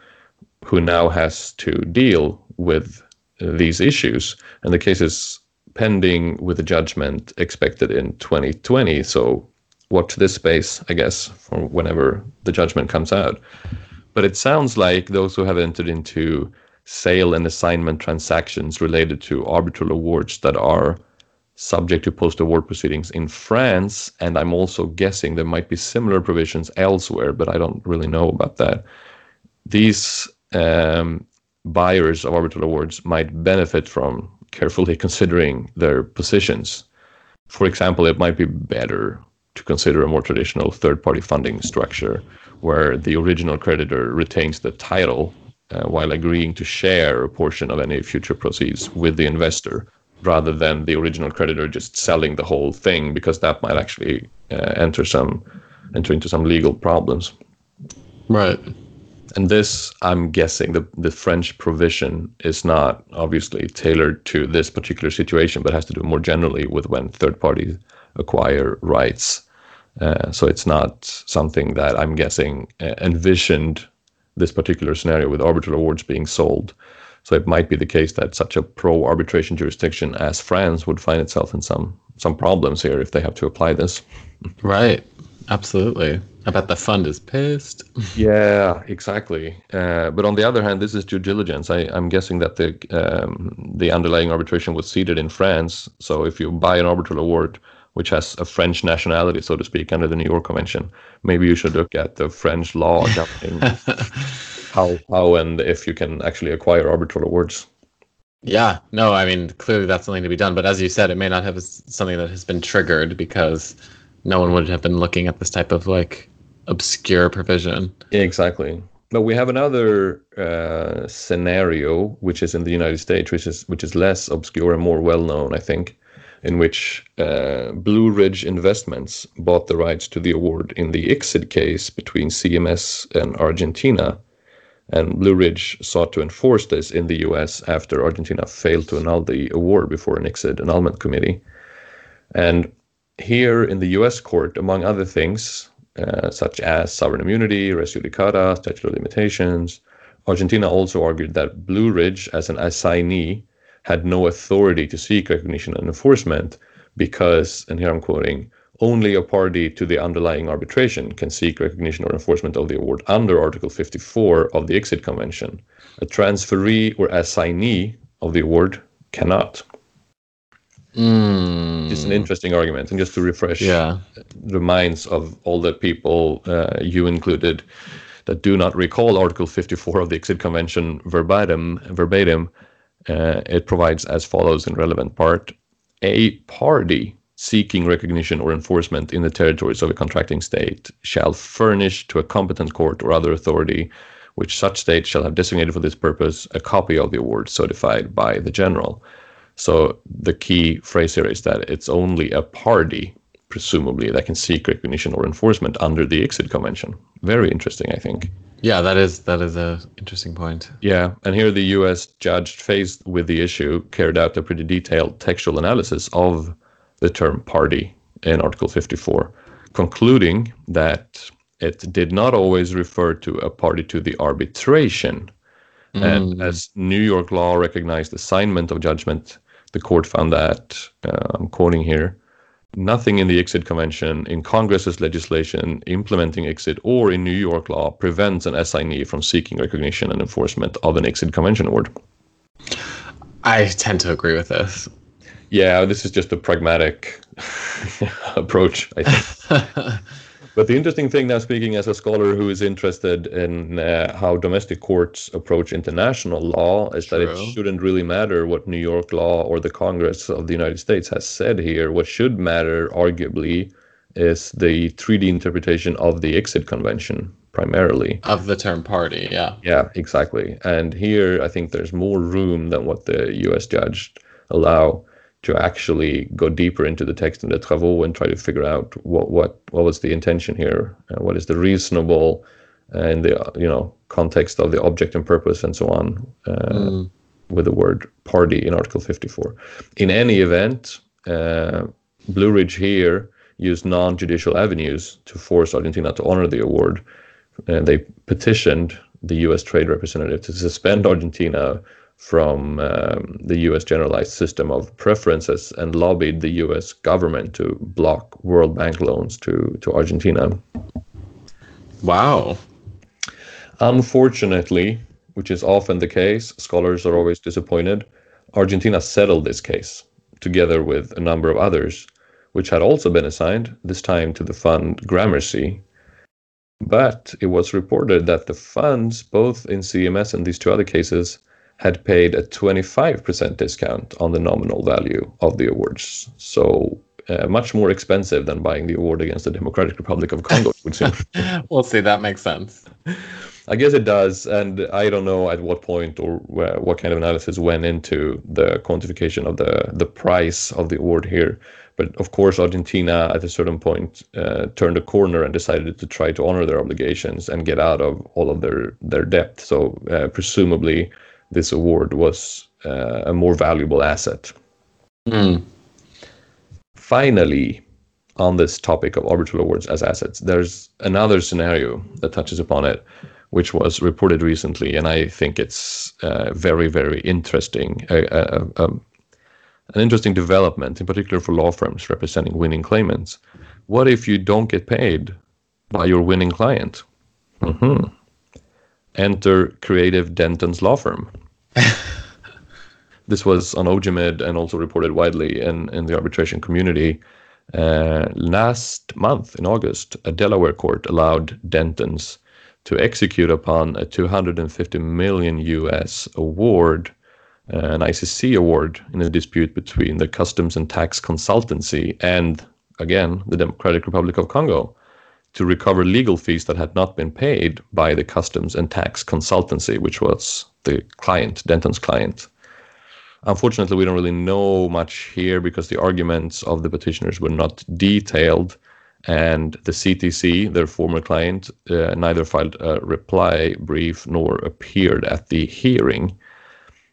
who now has to deal with these issues. And the case is pending with a judgment expected in 2020. So watch this space, I guess, for whenever the judgment comes out. But it sounds like those who have entered into sale and assignment transactions related to arbitral awards that are subject to post award proceedings in France, and I'm also guessing there might be similar provisions elsewhere, but I don't really know about that. These um, buyers of arbitral awards might benefit from carefully *laughs* considering their positions. For example, it might be better to consider a more traditional third party funding structure where the original creditor retains the title uh, while agreeing to share a portion of any future proceeds with the investor rather than the original creditor just selling the whole thing because that might actually uh, enter some enter into some legal problems Right. And this i'm guessing the, the french provision is not obviously tailored to this particular situation but has to do more generally with when third parties acquire rights uh, so it's not something that i'm guessing envisioned this particular scenario with arbitral awards being sold so it might be the case that such a pro arbitration jurisdiction as france would find itself in some some problems here if they have to apply this Right. Absolutely. I bet the fund is pissed. *laughs* Yeah, exactly. Uh, but on the other hand, this is due diligence. I, I'm guessing that the um, the underlying arbitration was seated in France. So if you buy an arbitral award which has a French nationality, so to speak, under the New York Convention, maybe you should look at the French law *laughs* governing how how and if you can actually acquire arbitral awards. Yeah, no, I mean, clearly that's something to be done. But as you said, it may not have something that has been triggered because no one would have been looking at this type of like obscure provision. Exactly. But we have another uh, scenario, which is in the United States, which is which is less obscure and more well known, I think, in which uh, Blue Ridge Investments bought the rights to the award in the ICSID case between CMS and Argentina, and Blue Ridge sought to enforce this in the U.S. after Argentina failed to annul the award before an ICSID annulment committee, and here in the U.S. court, among other things, uh, such as sovereign immunity, res judicata, statute of limitations. Argentina also argued that Blue Ridge, as an assignee, had no authority to seek recognition and enforcement because, and here I'm quoting, only a party to the underlying arbitration can seek recognition or enforcement of the award under Article 54 of the ICSID Convention. A transferee or assignee of the award cannot. Mm, It's an interesting argument, and just to refresh yeah. the minds of all the people, uh, you included, that do not recall Article 54 of the ICSID Convention verbatim, verbatim, uh, it provides as follows in relevant part: a party seeking recognition or enforcement in the territories of a contracting state shall furnish to a competent court or other authority, which such state shall have designated for this purpose, a copy of the award certified by the general. So the key phrase here is that it's only a party, presumably, that can seek recognition or enforcement under the ICSID Convention. Very interesting, I think. Yeah, that is that is a interesting point. Yeah, and here the U.S. judge faced with the issue carried out a pretty detailed textual analysis of the term party in Article 54, concluding that it did not always refer to a party to the arbitration. And hmm. as New York law recognized assignment of judgment, the court found that, uh, I'm quoting here, nothing in the ICSID Convention, in Congress's legislation implementing ICSID, or in New York law prevents an assignee from seeking recognition and enforcement of an ICSID Convention award. I tend to agree with this. Yeah, this is just a pragmatic *laughs* approach, I think. *laughs* But the interesting thing now, speaking as a scholar who is interested in uh, how domestic courts approach international law, is that it shouldn't really matter what New York law or the Congress of the United States has said here. What should matter, arguably, is the treaty interpretation of the ICSID Convention, primarily. Of the term party, yeah. Yeah, exactly. And here, I think there's more room than what the U.S. judge allow to actually go deeper into the text and the travaux and try to figure out what what what was the intention here, uh, what is the reasonable, uh, in the uh, you know context of the object and purpose and so on, uh, with the word party in Article 54. In any event, uh, Blue Ridge here used non-judicial avenues to force Argentina to honor the award. And they petitioned the U.S. Trade Representative to suspend Argentina from um, the U.S. generalized system of preferences and lobbied the U.S. government to block World Bank loans to, to Argentina. Wow. Unfortunately, which is often the case, scholars are always disappointed. Argentina settled this case together with a number of others, which had also been assigned, this time to the fund Gramercy. But it was reported that the funds, both in CMS and these two other cases, had paid a 25% discount on the nominal value of the awards. So, uh, much more expensive than buying the award against the Democratic Republic of Congo, would seem. *laughs* We'll see. That makes sense. I guess it does, and I don't know at what point or where, what kind of analysis went into the quantification of the the price of the award here. But of course, Argentina at a certain point uh, turned a corner and decided to try to honor their obligations and get out of all of their their debt. So uh, presumably, this award was uh, a more valuable asset. Mm. Finally, on this topic of arbitral awards as assets, there's another scenario that touches upon it, which was reported recently, and I think it's uh, very, very interesting. Uh, uh, um, an interesting development, in particular for law firms representing winning claimants. What if you don't get paid by your winning client? hmm Enter Creative Denton's law firm. *laughs* this was on OGEMID and also reported widely in, in the arbitration community. Uh, last month, in August, a Delaware court allowed Dentons to execute upon a 250 million US award, uh, an ICC award, in a dispute between the Customs and Tax Consultancy and, again, the Democratic Republic of Congo to recover legal fees that had not been paid by the Customs and Tax Consultancy, which was the client, Denton's client. Unfortunately, we don't really know much here because the arguments of the petitioners were not detailed, and the CTC, their former client, uh, neither filed a reply brief nor appeared at the hearing.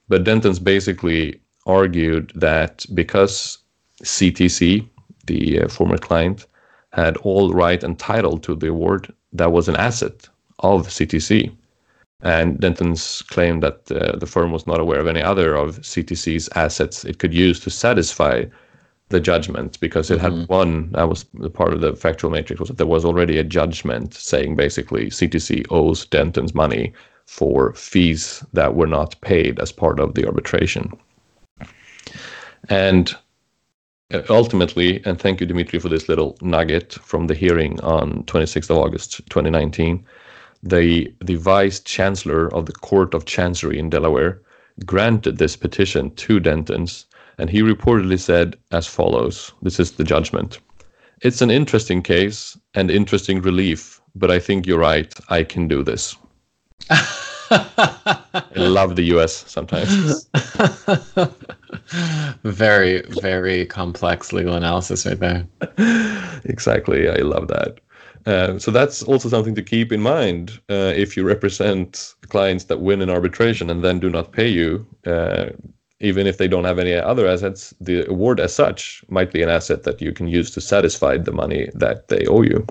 But Dentons basically argued that because CTC, the uh, former client, had all right and title to the award, that was an asset of CTC. And Dentons claimed that uh, the firm was not aware of any other of CTC's assets it could use to satisfy the judgment because it had one that was the part of the factual matrix was that there was already a judgment saying basically CTC owes Dentons money for fees that were not paid as part of the arbitration. And uh, ultimately, and thank you, Dimitri, for this little nugget from the hearing on 26th of August 2019, the, the vice chancellor of the Court of Chancery in Delaware granted this petition to Dentons, and he reportedly said as follows this is the judgment. It's an interesting case and interesting relief, but I think you're right. I can do this. I *laughs* love the US sometimes. *laughs* very, very complex legal analysis right there. exactly. I love that. Uh, so that's also something to keep in mind uh, if you represent clients that win an arbitration and then do not pay you. Uh, even if they don't have any other assets, the award as such might be an asset that you can use to satisfy the money that they owe you.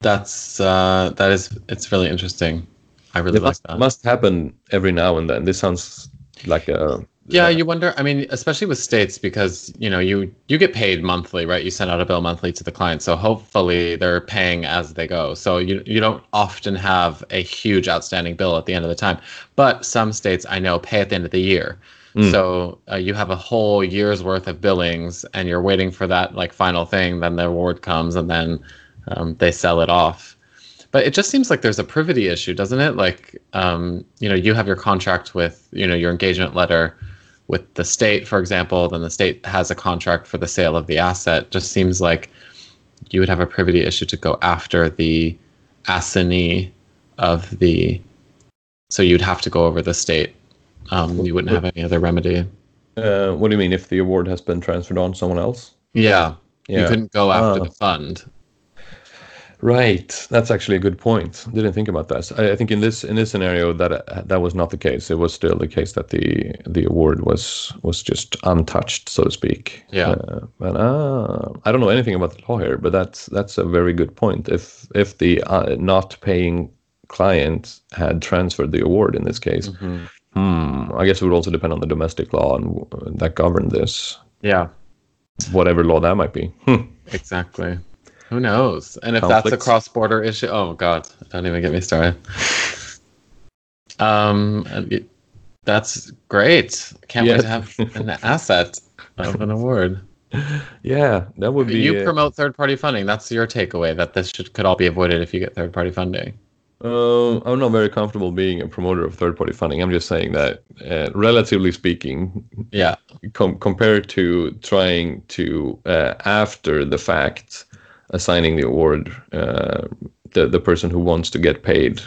That's uh, that is it's really interesting. I really It like must, that. must happen every now and then. This sounds like a Yeah, you wonder. I mean, especially with states, because you know you you get paid monthly, right? You send out a bill monthly to the client, so hopefully they're paying as they go. So you you don't often have a huge outstanding bill at the end of the time. But some states I know pay at the end of the year. Mm. So uh, you have a whole year's worth of billings, and you're waiting for that like final thing. Then the award comes, and then um, they sell it off. But it just seems like there's a privity issue, doesn't it? Like, um, you know, you have your contract with, you know, your engagement letter with the state, for example. Then the state has a contract for the sale of the asset. Just seems like you would have a privity issue to go after the assignee of the. So you'd have to go over the state. Um, you wouldn't have any other remedy. Uh, what do you mean if the award has been transferred on to someone else? Yeah, Yeah. you couldn't go after Ah. the fund. Right, that's actually a good point. Didn't think about that. I, I think in this in this scenario that uh, that was not the case. It was still the case that the the award was was just untouched, so to speak. Yeah. Uh, but uh, I don't know anything about the law here, but that's that's a very good point. If if the uh, not paying client had transferred the award in this case, Mhm. hmm, I guess it would also depend on the domestic law and that governed this, Yeah, whatever law that might be. *laughs* Exactly. Who knows? And if that's a cross-border issue, oh god, don't even get me started. Um, it- that's great. Can't Yeah. wait to have an asset of an award. Yeah, that would be. you promote third-party funding. That's your takeaway. That this should could all be avoided if you get third-party funding. Uh, I'm not very comfortable being a promoter of third-party funding. I'm just saying that, uh, relatively speaking, Yeah, com- compared to trying to uh, after the fact assigning the award, uh, the the person who wants to get paid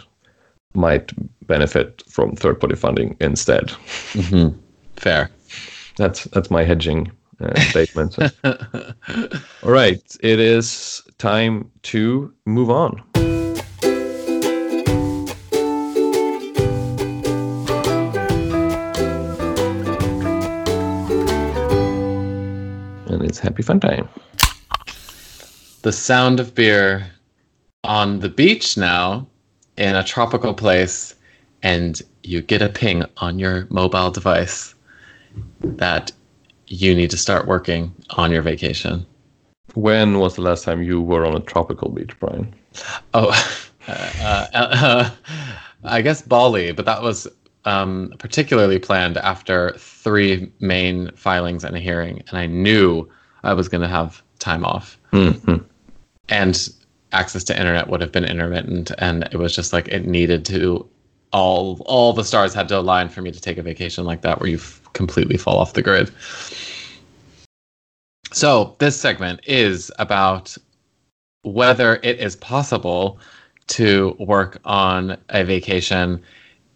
might benefit from third-party funding instead. hmm fair. That's that's my hedging uh, statement. *laughs* All right, it is time to move on. And it's happy fun time. The sound of beer on the beach now in a tropical place and you get a ping on your mobile device that you need to start working on your vacation. When was the last time you were on a tropical beach, Brian? Oh, *laughs* uh, uh, uh, I guess Bali, but that was um, particularly planned after three main filings and a hearing, and I knew I was going to have time off. hmm and access to internet would have been intermittent and it was just like it needed to all all the stars had to align for me to take a vacation like that where you f- completely fall off the grid. So this segment is about whether it is possible to work on a vacation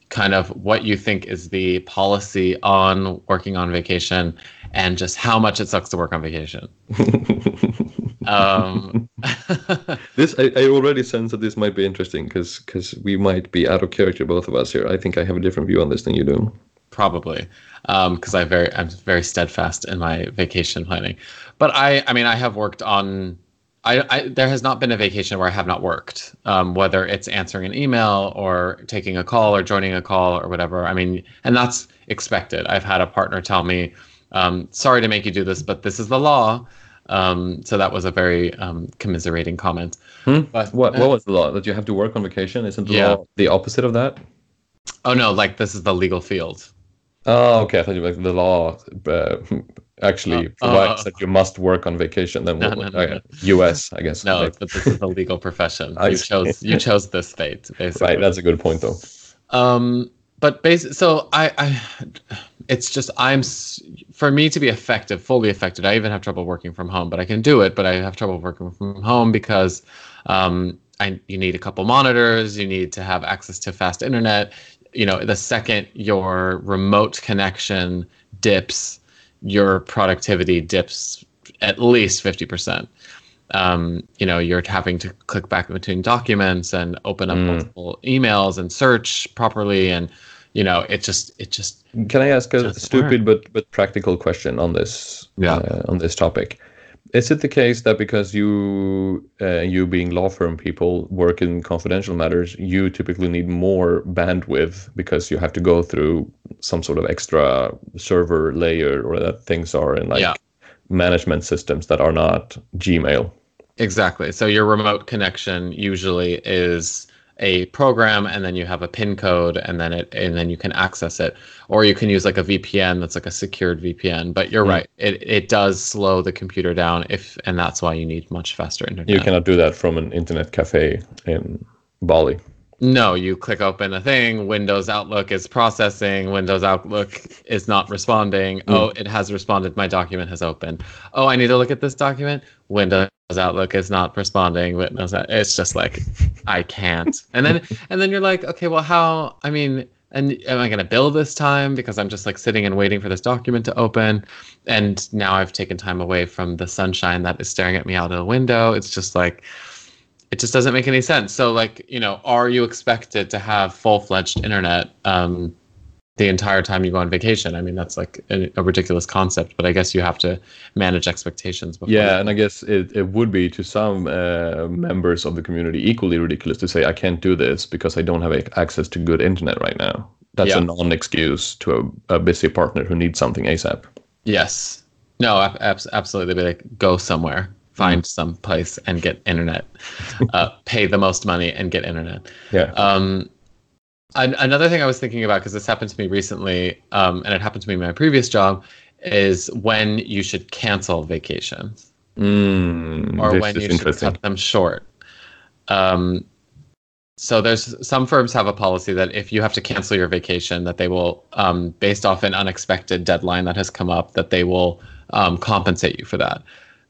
kind of what you think is the policy on working on vacation and just how much it sucks to work on vacation *laughs* um *laughs* This I, I already sense that this might be interesting because because we might be out of character both of us here. I think I have a different view on this than you do. probably because I very I'm very steadfast in my vacation planning. But I I mean I have worked on I, I there has not been a vacation where I have not worked, um, whether it's answering an email or taking a call or joining a call or whatever. I mean, and that's expected. I've had a partner tell me, um, "Sorry to make you do this, but this is the law." Um, so that was a very um, commiserating comment. Hmm? But What what was the law that you have to work on vacation? Isn't the Yeah. law the opposite of that? oh no, like this is the legal field. Oh, okay. I thought you were like the law uh, *laughs* actually Uh, provides uh, that you must work on vacation. Then *laughs* No, what- no, no, okay. U.S. I guess. No, Like, but this is the legal profession. *laughs* You chose you chose this fate, basically. right. That's a good point, though. Um, but basic. So I, I, it's just I'm for me to be effective, fully effective. I even have trouble working from home, but I can do it. But I have trouble working from home because um, I you need a couple monitors. You need to have access to fast internet. You know, the second your remote connection dips, your productivity dips at least fifty percent um, you know you're having to click back between documents and open up Mm. multiple emails and search properly and you know it just it just Can I ask a stupid but but practical question on this? Yeah. Uh, on this topic, is it the case that because you uh, you being law firm people work in confidential matters, you typically need more bandwidth because you have to go through some sort of extra server layer or that things are in like Yeah. Management systems that are not Gmail. exactly so your remote connection usually is a program and then you have a pin code and then it and then you can access it or you can use like a VPN that's like a secured VPN but you're Mm. right it it does slow the computer down if and that's why you need much faster internet You cannot do that from an internet cafe in Bali. No you click open a thing Windows Outlook is processing Windows Outlook is not responding. Hmm. Oh it has responded my document has opened. Oh I need to look at this document? Windows Outlook is not responding Windows it's just like I can't. And then *laughs* and then you're like okay well how I mean and am I going to bill this time? Because I'm just like sitting and waiting for this document to open. And now I've taken time away from the sunshine that is staring at me out of the window. It's just like it just doesn't make any sense so like you know are you expected to have full-fledged internet um the entire time you go on vacation i mean that's like a, a ridiculous concept but i guess you have to manage expectations before Yeah, and I guess it, it would be to some uh, members of the community equally ridiculous to say, I can't do this because I don't have ac- access to good internet right now. That's Yeah. a non excuse to a, a busy partner who needs something ASAP. Yes. No, ab- abs- absolutely. Be like, go somewhere, find some place, and get internet. *laughs* uh, pay the most money and get internet. Yeah. Um, an- another thing I was thinking about because this happened to me recently, um, and it happened to me in my previous job, is when you should cancel vacations Mm, or when you should cut them short. Um, so there's some firms have a policy that if you have to cancel your vacation, that they will, um, based off an unexpected deadline that has come up, that they will um, compensate you for that.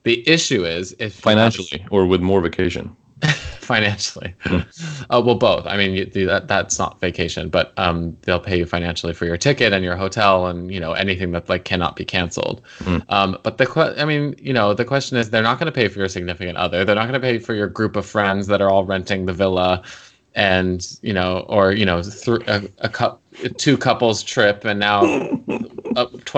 The issue is if Financially or with more vacation. *laughs* financially. *laughs* Uh, well, both. I mean, you, that that's not vacation, but um, they'll pay you financially for your ticket and your hotel and you know anything that like cannot be canceled. Um, but the que- I mean, you know, the question is, they're not going to pay for your significant other. They're not going to pay for your group of friends that are all renting the villa, and you know, or you know, th- a, a two couples trip, and now *laughs*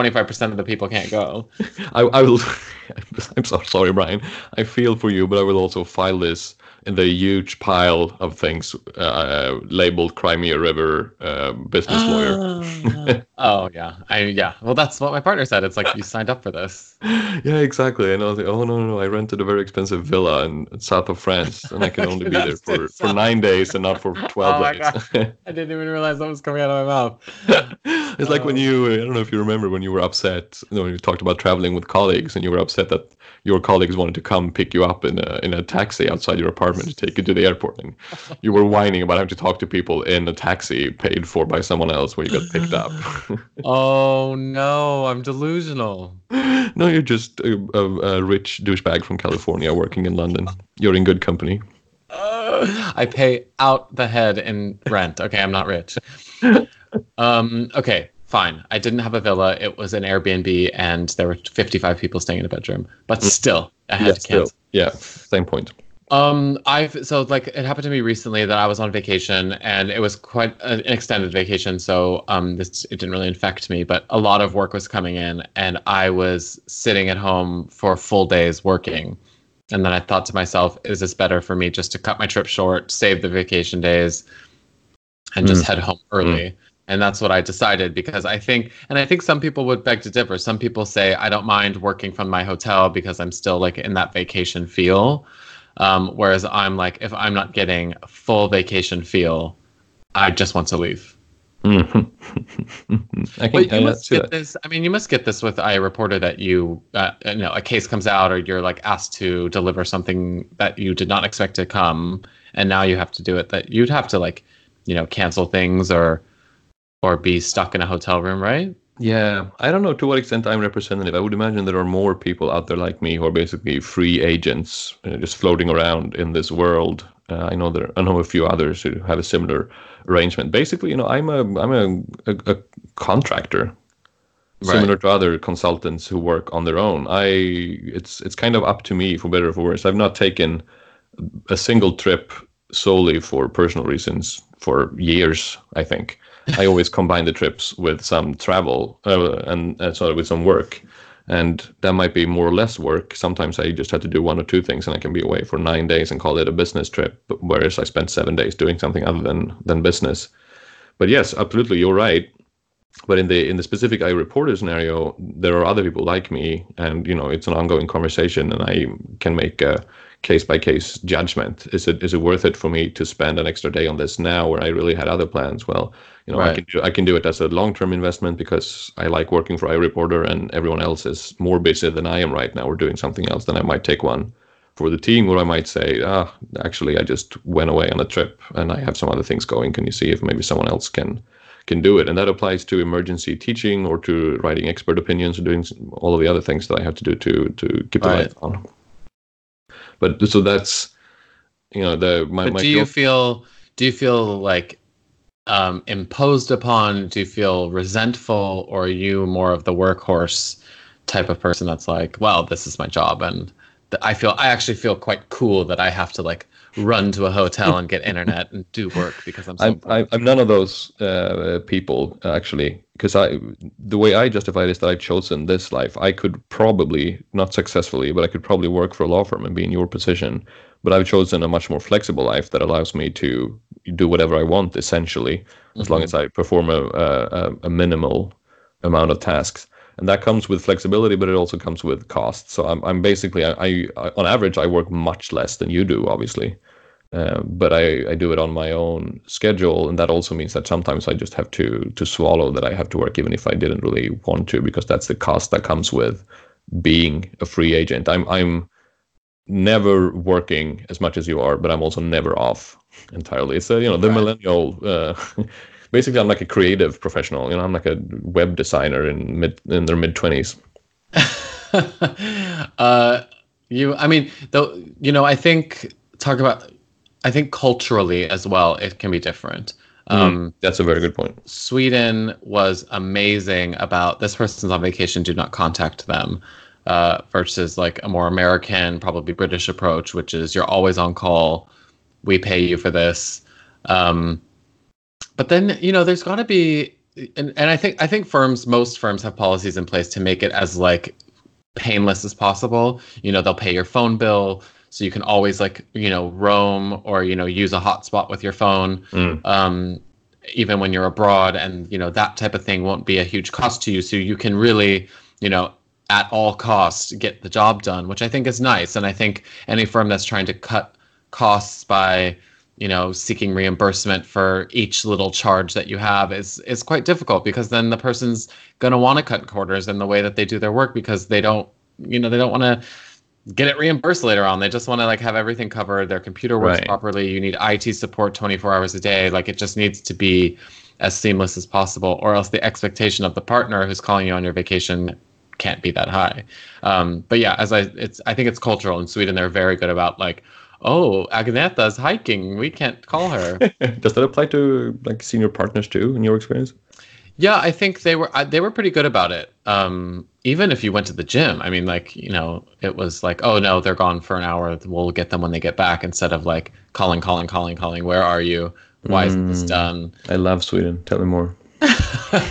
five percent of the people can't go. I, I will. *laughs* I'm so sorry, Brian. I feel for you, but I will also file this in the huge pile of things uh, labeled Crimea River uh, business lawyer. *laughs* oh yeah, I yeah. Well, that's what my partner said. It's like you signed up for this. yeah, exactly. And I was like, oh no, no, no! I rented a very expensive villa in south of France, and I can only be *laughs* there for, for nine days and not for twelve Oh days. *laughs* I didn't even realize that was coming out of my mouth. it's like when you I don't know if you remember when you were upset, you know, when you talked about traveling with colleagues and you were upset that your colleagues wanted to come pick you up in a in a taxi outside your apartment to take you to the airport and you were whining about having to talk to people in a taxi paid for by someone else where you got picked up. *laughs* Oh no, I'm delusional. no, you're just a, a, a rich douchebag from California working in London. You're in good company. Uh, I pay out the head in rent. Okay, I'm not rich. Um, okay, fine. I didn't have a villa. It was an Airbnb, and there were 55 people staying in a bedroom. But still, I had Yeah, to still. cancel. Yeah, same point. Um, I've so like it happened to me recently that I was on vacation and it was quite an extended vacation, so um, this it didn't really infect me, but a lot of work was coming in, and I was sitting at home for full days working, and then I thought to myself, is this better for me just to cut my trip short, save the vacation days, and just head home early? And that's what I decided because I think, and I think some people would beg to differ. Some people say I don't mind working from my hotel because I'm still like in that vacation feel. Um, whereas I'm like, if I'm not getting a full vacation feel, I just want to leave. Mhm. *laughs* I can, But you must get that. this. I mean, you must get this with I reporter that you, uh, you know, a case comes out or you're like asked to deliver something that you did not expect to come, and now you have to do it. That you'd have to like, you know, cancel things or, or be stuck in a hotel room, right? Yeah, I don't know to what extent I'm representative. I would imagine there are more people out there like me who are basically free agents, uh, just floating around in this world. Uh, I know there, I know a few others who have a similar arrangement. Basically, you know, I'm a, I'm a, a, a contractor, similar to other consultants who work on their own. I, it's, it's kind of up to me for better or for worse. I've not taken a single trip solely for personal reasons for years. I think I always combine the trips with some travel uh, and uh, sorry with some work, and that might be more or less work. Sometimes I just have to do one or two things, and I can be away for nine days and call it a business trip. Whereas I spent seven days doing something other than than business. But yes, absolutely, you're right. but in the in the specific I reporter scenario, there are other people like me, and you know it's an ongoing conversation, and I can make a case by case judgment. Is it is it worth it for me to spend an extra day on this now, where I really had other plans? Well, you know, I can do I can do it as a long term investment because I like working for iReporter, and everyone else is more busy than I am right now, or doing something else. Then I might take one for the team, or I might say, ah, actually, I just went away on a trip, and I have some other things going. Can you see if maybe someone else can? can do it and that applies to emergency teaching or to writing expert opinions or doing all of the other things that i have to do to to keep the Right. lights on but so that's you know the my, But my do you feel do you feel like um, imposed upon? Do you feel resentful, or are you more of the workhorse type of person that's like, well, this is my job, and I feel I actually feel quite cool that I have to like run to a hotel and get *laughs* internet and do work because I'm so. I'm, I'm I'm none of those uh, people actually because I the way I justify it is that I've chosen this life. I could probably not successfully, but I could probably work for a law firm and be in your position. But I've chosen a much more flexible life that allows me to do whatever I want essentially, as long as I perform a, a, a minimal amount of tasks. And that comes with flexibility, but it also comes with cost. So I'm, I'm basically, I, I, on average, I work much less than you do, obviously. Uh, but I, I do it on my own schedule, and that also means that sometimes I just have to to swallow that I have to work even if I didn't really want to, because that's the cost that comes with being a free agent. I'm I'm never working as much as you are, but I'm also never off entirely. It's a, you know the Right. millennial. Uh, *laughs* basically, I'm like a creative professional. You know, I'm like a web designer in mid in their mid twenties. *laughs* uh, you, I mean, though, you know, I think talk about, I think culturally as well, it can be different. Um, That's a very good point. Sweden was amazing about this person's on vacation, do not contact them, uh, versus like a more American, probably British approach, which is you're always on call, we pay you for this. Um, but then you know, there's got to be, and, and I think I think firms, most firms have policies in place to make it as like painless as possible. You know, they'll pay your phone bill. So you can always like, you know, roam or, you know, use a hotspot with your phone Mm. um, even when you're abroad, and you know that type of thing won't be a huge cost to you. So you can really, you know, at all costs get the job done, which I think is nice. And I think any firm that's trying to cut costs by, you know, seeking reimbursement for each little charge that you have is is quite difficult because then the person's going to want to cut corners in the way that they do their work because they don't, you know, they don't want to get it reimbursed later on. They just want to like have everything covered. Their computer works Right. properly. You need IT support 24 hours a day. Like it just needs to be as seamless as possible, or else the expectation of the partner who's calling you on your vacation can't be that high. Um, but yeah, as I, it's I think it's cultural in Sweden. They're very good about like, oh, Agnetha's hiking. We can't call her. *laughs* Does that apply to like senior partners too, in your experience? Yeah, I think they were I- they were pretty good about it. Um, even if you went to the gym, I mean, like you know, it was like, oh no, they're gone for an hour. We'll get them when they get back, instead of like calling, calling, calling, calling. Where are you? Why isn't this done? I love Sweden. Tell me more.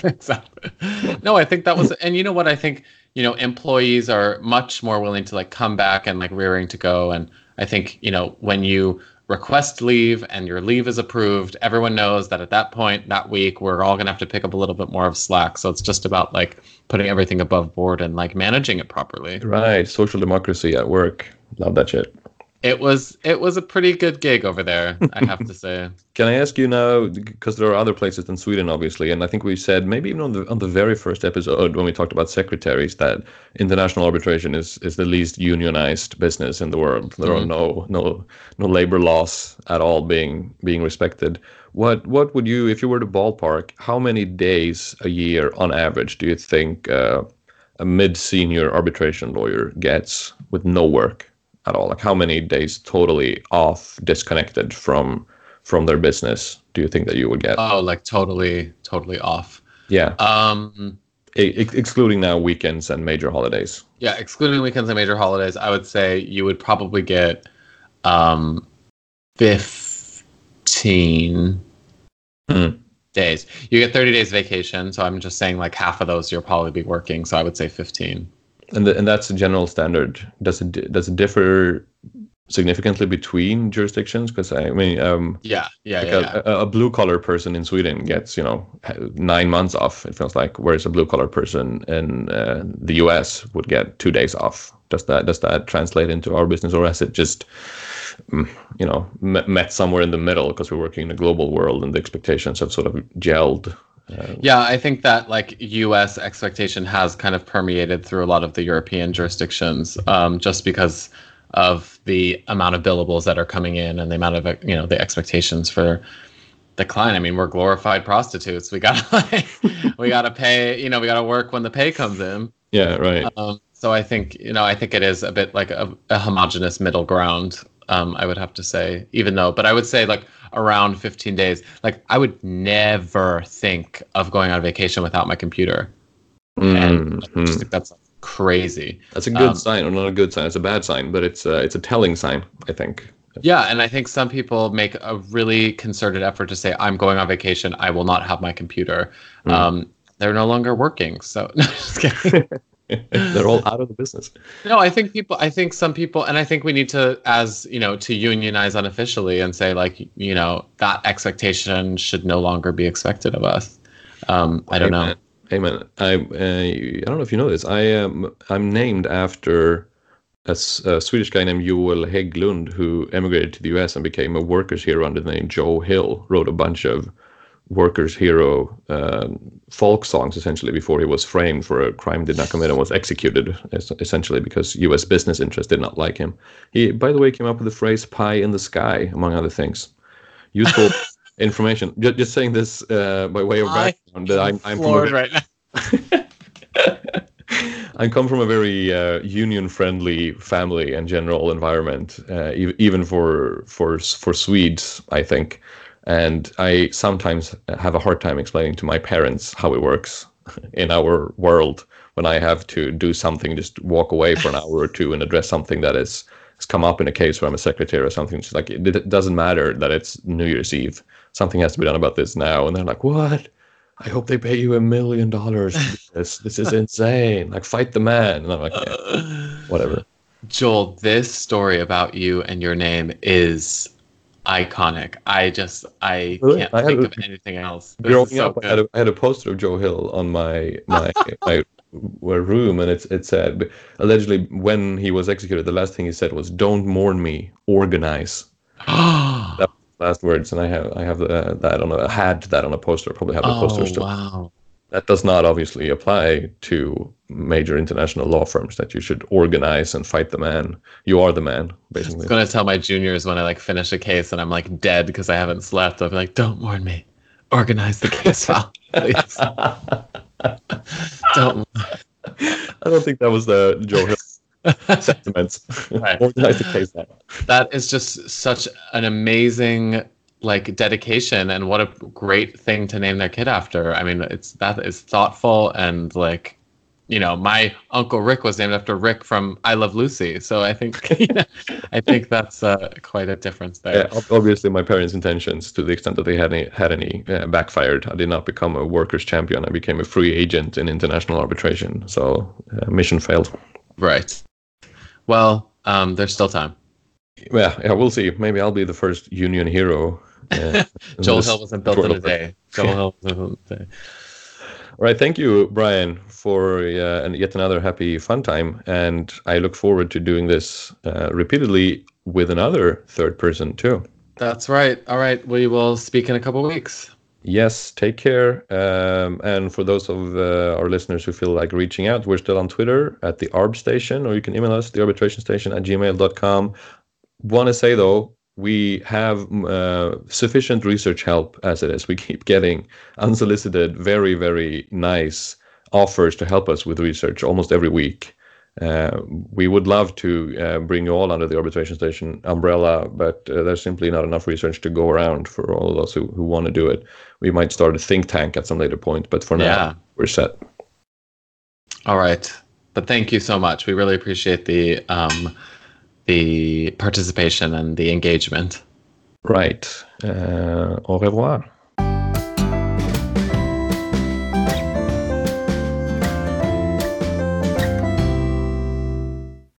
exactly. *laughs* *laughs* No, I think that was, and you know what? I think you know employees are much more willing to like come back and like rearing to go. And I think you know when you request leave and your leave is approved, everyone knows that at that point that week we're all gonna have to pick up a little bit more of slack. So it's just about like putting everything above board and like managing it properly. Right, social democracy at work. Love that shit. It was it was a pretty good gig over there, I have to say. *laughs* Can I ask you now, because there are other places than Sweden, obviously, and I think we said maybe even on the on the very first episode when we talked about secretaries that international arbitration is is the least unionized business in the world. There are no no no labor laws at all being being respected. What what would you, if you were to ballpark, how many days a year on average do you think uh, a mid senior arbitration lawyer gets with no work at all? Like how many days totally off, disconnected from from their business do you think that you would get? Oh, like totally, totally off. yeah, Um ex- excluding now weekends and major holidays. Yeah, excluding weekends and major holidays, I would say you would probably get um, 15 Hmm. days. You get 30 days vacation, so I'm just saying like half of those you'll probably be working, so I would say 15. And the, and that's a general standard. Does it does it differ significantly between jurisdictions because I mean, um, Yeah, yeah, like yeah. a, yeah. a, blue collar person in Sweden gets you know nine months off. It feels like, whereas a blue collar person in uh, the U.S. would get two days off. Does that does that translate into our business, or has it just mm, you know met, met somewhere in the middle because we're working in a global world and the expectations have sort of gelled? Yeah, I think that like U.S. expectation has kind of permeated through a lot of the European jurisdictions, um, just because of the amount of billables that are coming in and the amount of you know the expectations for the client. I mean, we're glorified prostitutes. We gotta *laughs* like, we gotta pay. You know, we gotta work when the pay comes in. Yeah, right. Um, so I think you know I think it is a bit like a, a homogenous middle ground. Um, I would have to say, even though, but I would say like around 15 days. Like I would never think of going on vacation without my computer, and I Mhm. just think that's crazy. That's a good um, sign, or not a good sign. It's a bad sign, but it's uh, it's a telling sign, I think. Yeah, and I think some people make a really concerted effort to say, "I'm going on vacation. I will not have my computer." Mm. Um, they're no longer working, so *laughs* no, just kidding. *laughs* *laughs* They're all out of the business. No, I think people. I think some people, and I think we need to, as you know, to unionize unofficially and say, like, you know, that expectation should no longer be expected of us. Um, I don't know. Amen. Amen. I uh, I don't know if you know this. I am I'm named after a Swedish guy named Joel Hägglund who emigrated to the U.S. and became a workers' hero under the name Joe Hill. Wrote a bunch of workers' hero um, folk songs essentially before he was framed for a crime he did not commit and was executed essentially because U.S. business interests did not like him. He, by the way, came up with the phrase "pie in the sky" among other things. Useful *laughs* information. Just, just saying this uh, by way of background that I'm, I'm from Floored right now. *laughs* I come from a very uh, union-friendly family and general environment, uh, e- even for for for Swedes, I think. And I sometimes have a hard time explaining to my parents how it works *laughs* in our world when I have to do something, just walk away for an hour or two and address something that is has come up in a case where I'm a secretary or something. It's like it, it doesn't matter that it's New Year's Eve. Something has to be done about this now, and they're like, "What? I hope they pay you a million dollars do *laughs* this. This is insane. Like, fight the man." And I'm like, yeah, whatever. Joel, this story about you and your name is iconic. I just, I Really? can't I think a- of anything else. This Growing so up, I had, a, I had a poster of Joe Hill on my my *laughs* my room, and it's it said allegedly when he was executed, the last thing he said was, "Don't mourn me, organize." *gasps* That was the last words, and I have I have uh, that on a had that on a poster. Probably have poster oh, still. wow. That does not obviously apply to major international law firms that you should organize and fight the man. You are the man, basically. I basically. was gonna tell my juniors when I like finish a case and I'm like dead because I haven't slept. I'll be like, "Don't warn me. Organize the case file, please. Don't." *laughs* I don't think that was the Joe Hill *laughs* sentiments. Right. organize the case now. that is just such an amazing like dedication and what a great thing to name their kid after. I mean, it's that is thoughtful and like you know, my uncle Rick was named after Rick from I Love Lucy. So I think *laughs* I think that's uh, quite a difference there. Yeah, obviously, my parents' intentions, to the extent that they had any, had any, uh, backfired. I did not become a workers' champion. I became a free agent in international arbitration. So, uh, mission failed. Right. Well, um, there's still time. Yeah, yeah, we'll see. Maybe I'll be the first union hero. Uh, *laughs* Joel Hill wasn't built in a day. Joel Hill wasn't built in a day. All right, thank you, Brian, for uh, and yet another happy fun time. And I look forward to doing this uh, repeatedly with another third person too. That's right. All right. We will speak in a couple weeks. Yes, take care. Um, and for those of uh, our listeners who feel like reaching out, we're still on Twitter at the ARB station, or you can email us, the arbitration station at gmail.com. Want to say though, we have uh, sufficient research help as it is. We keep getting unsolicited, very, very nice offers to help us with research almost every week. Uh, we would love to uh, bring you all under the arbitration station umbrella, but uh, there's simply not enough research to go around for all of us who, who want to do it. We might start a think tank at some later point, but for now, Yeah. we're set. All right. But thank you so much. We really appreciate the um, the participation and the engagement. Right. Uh, au revoir.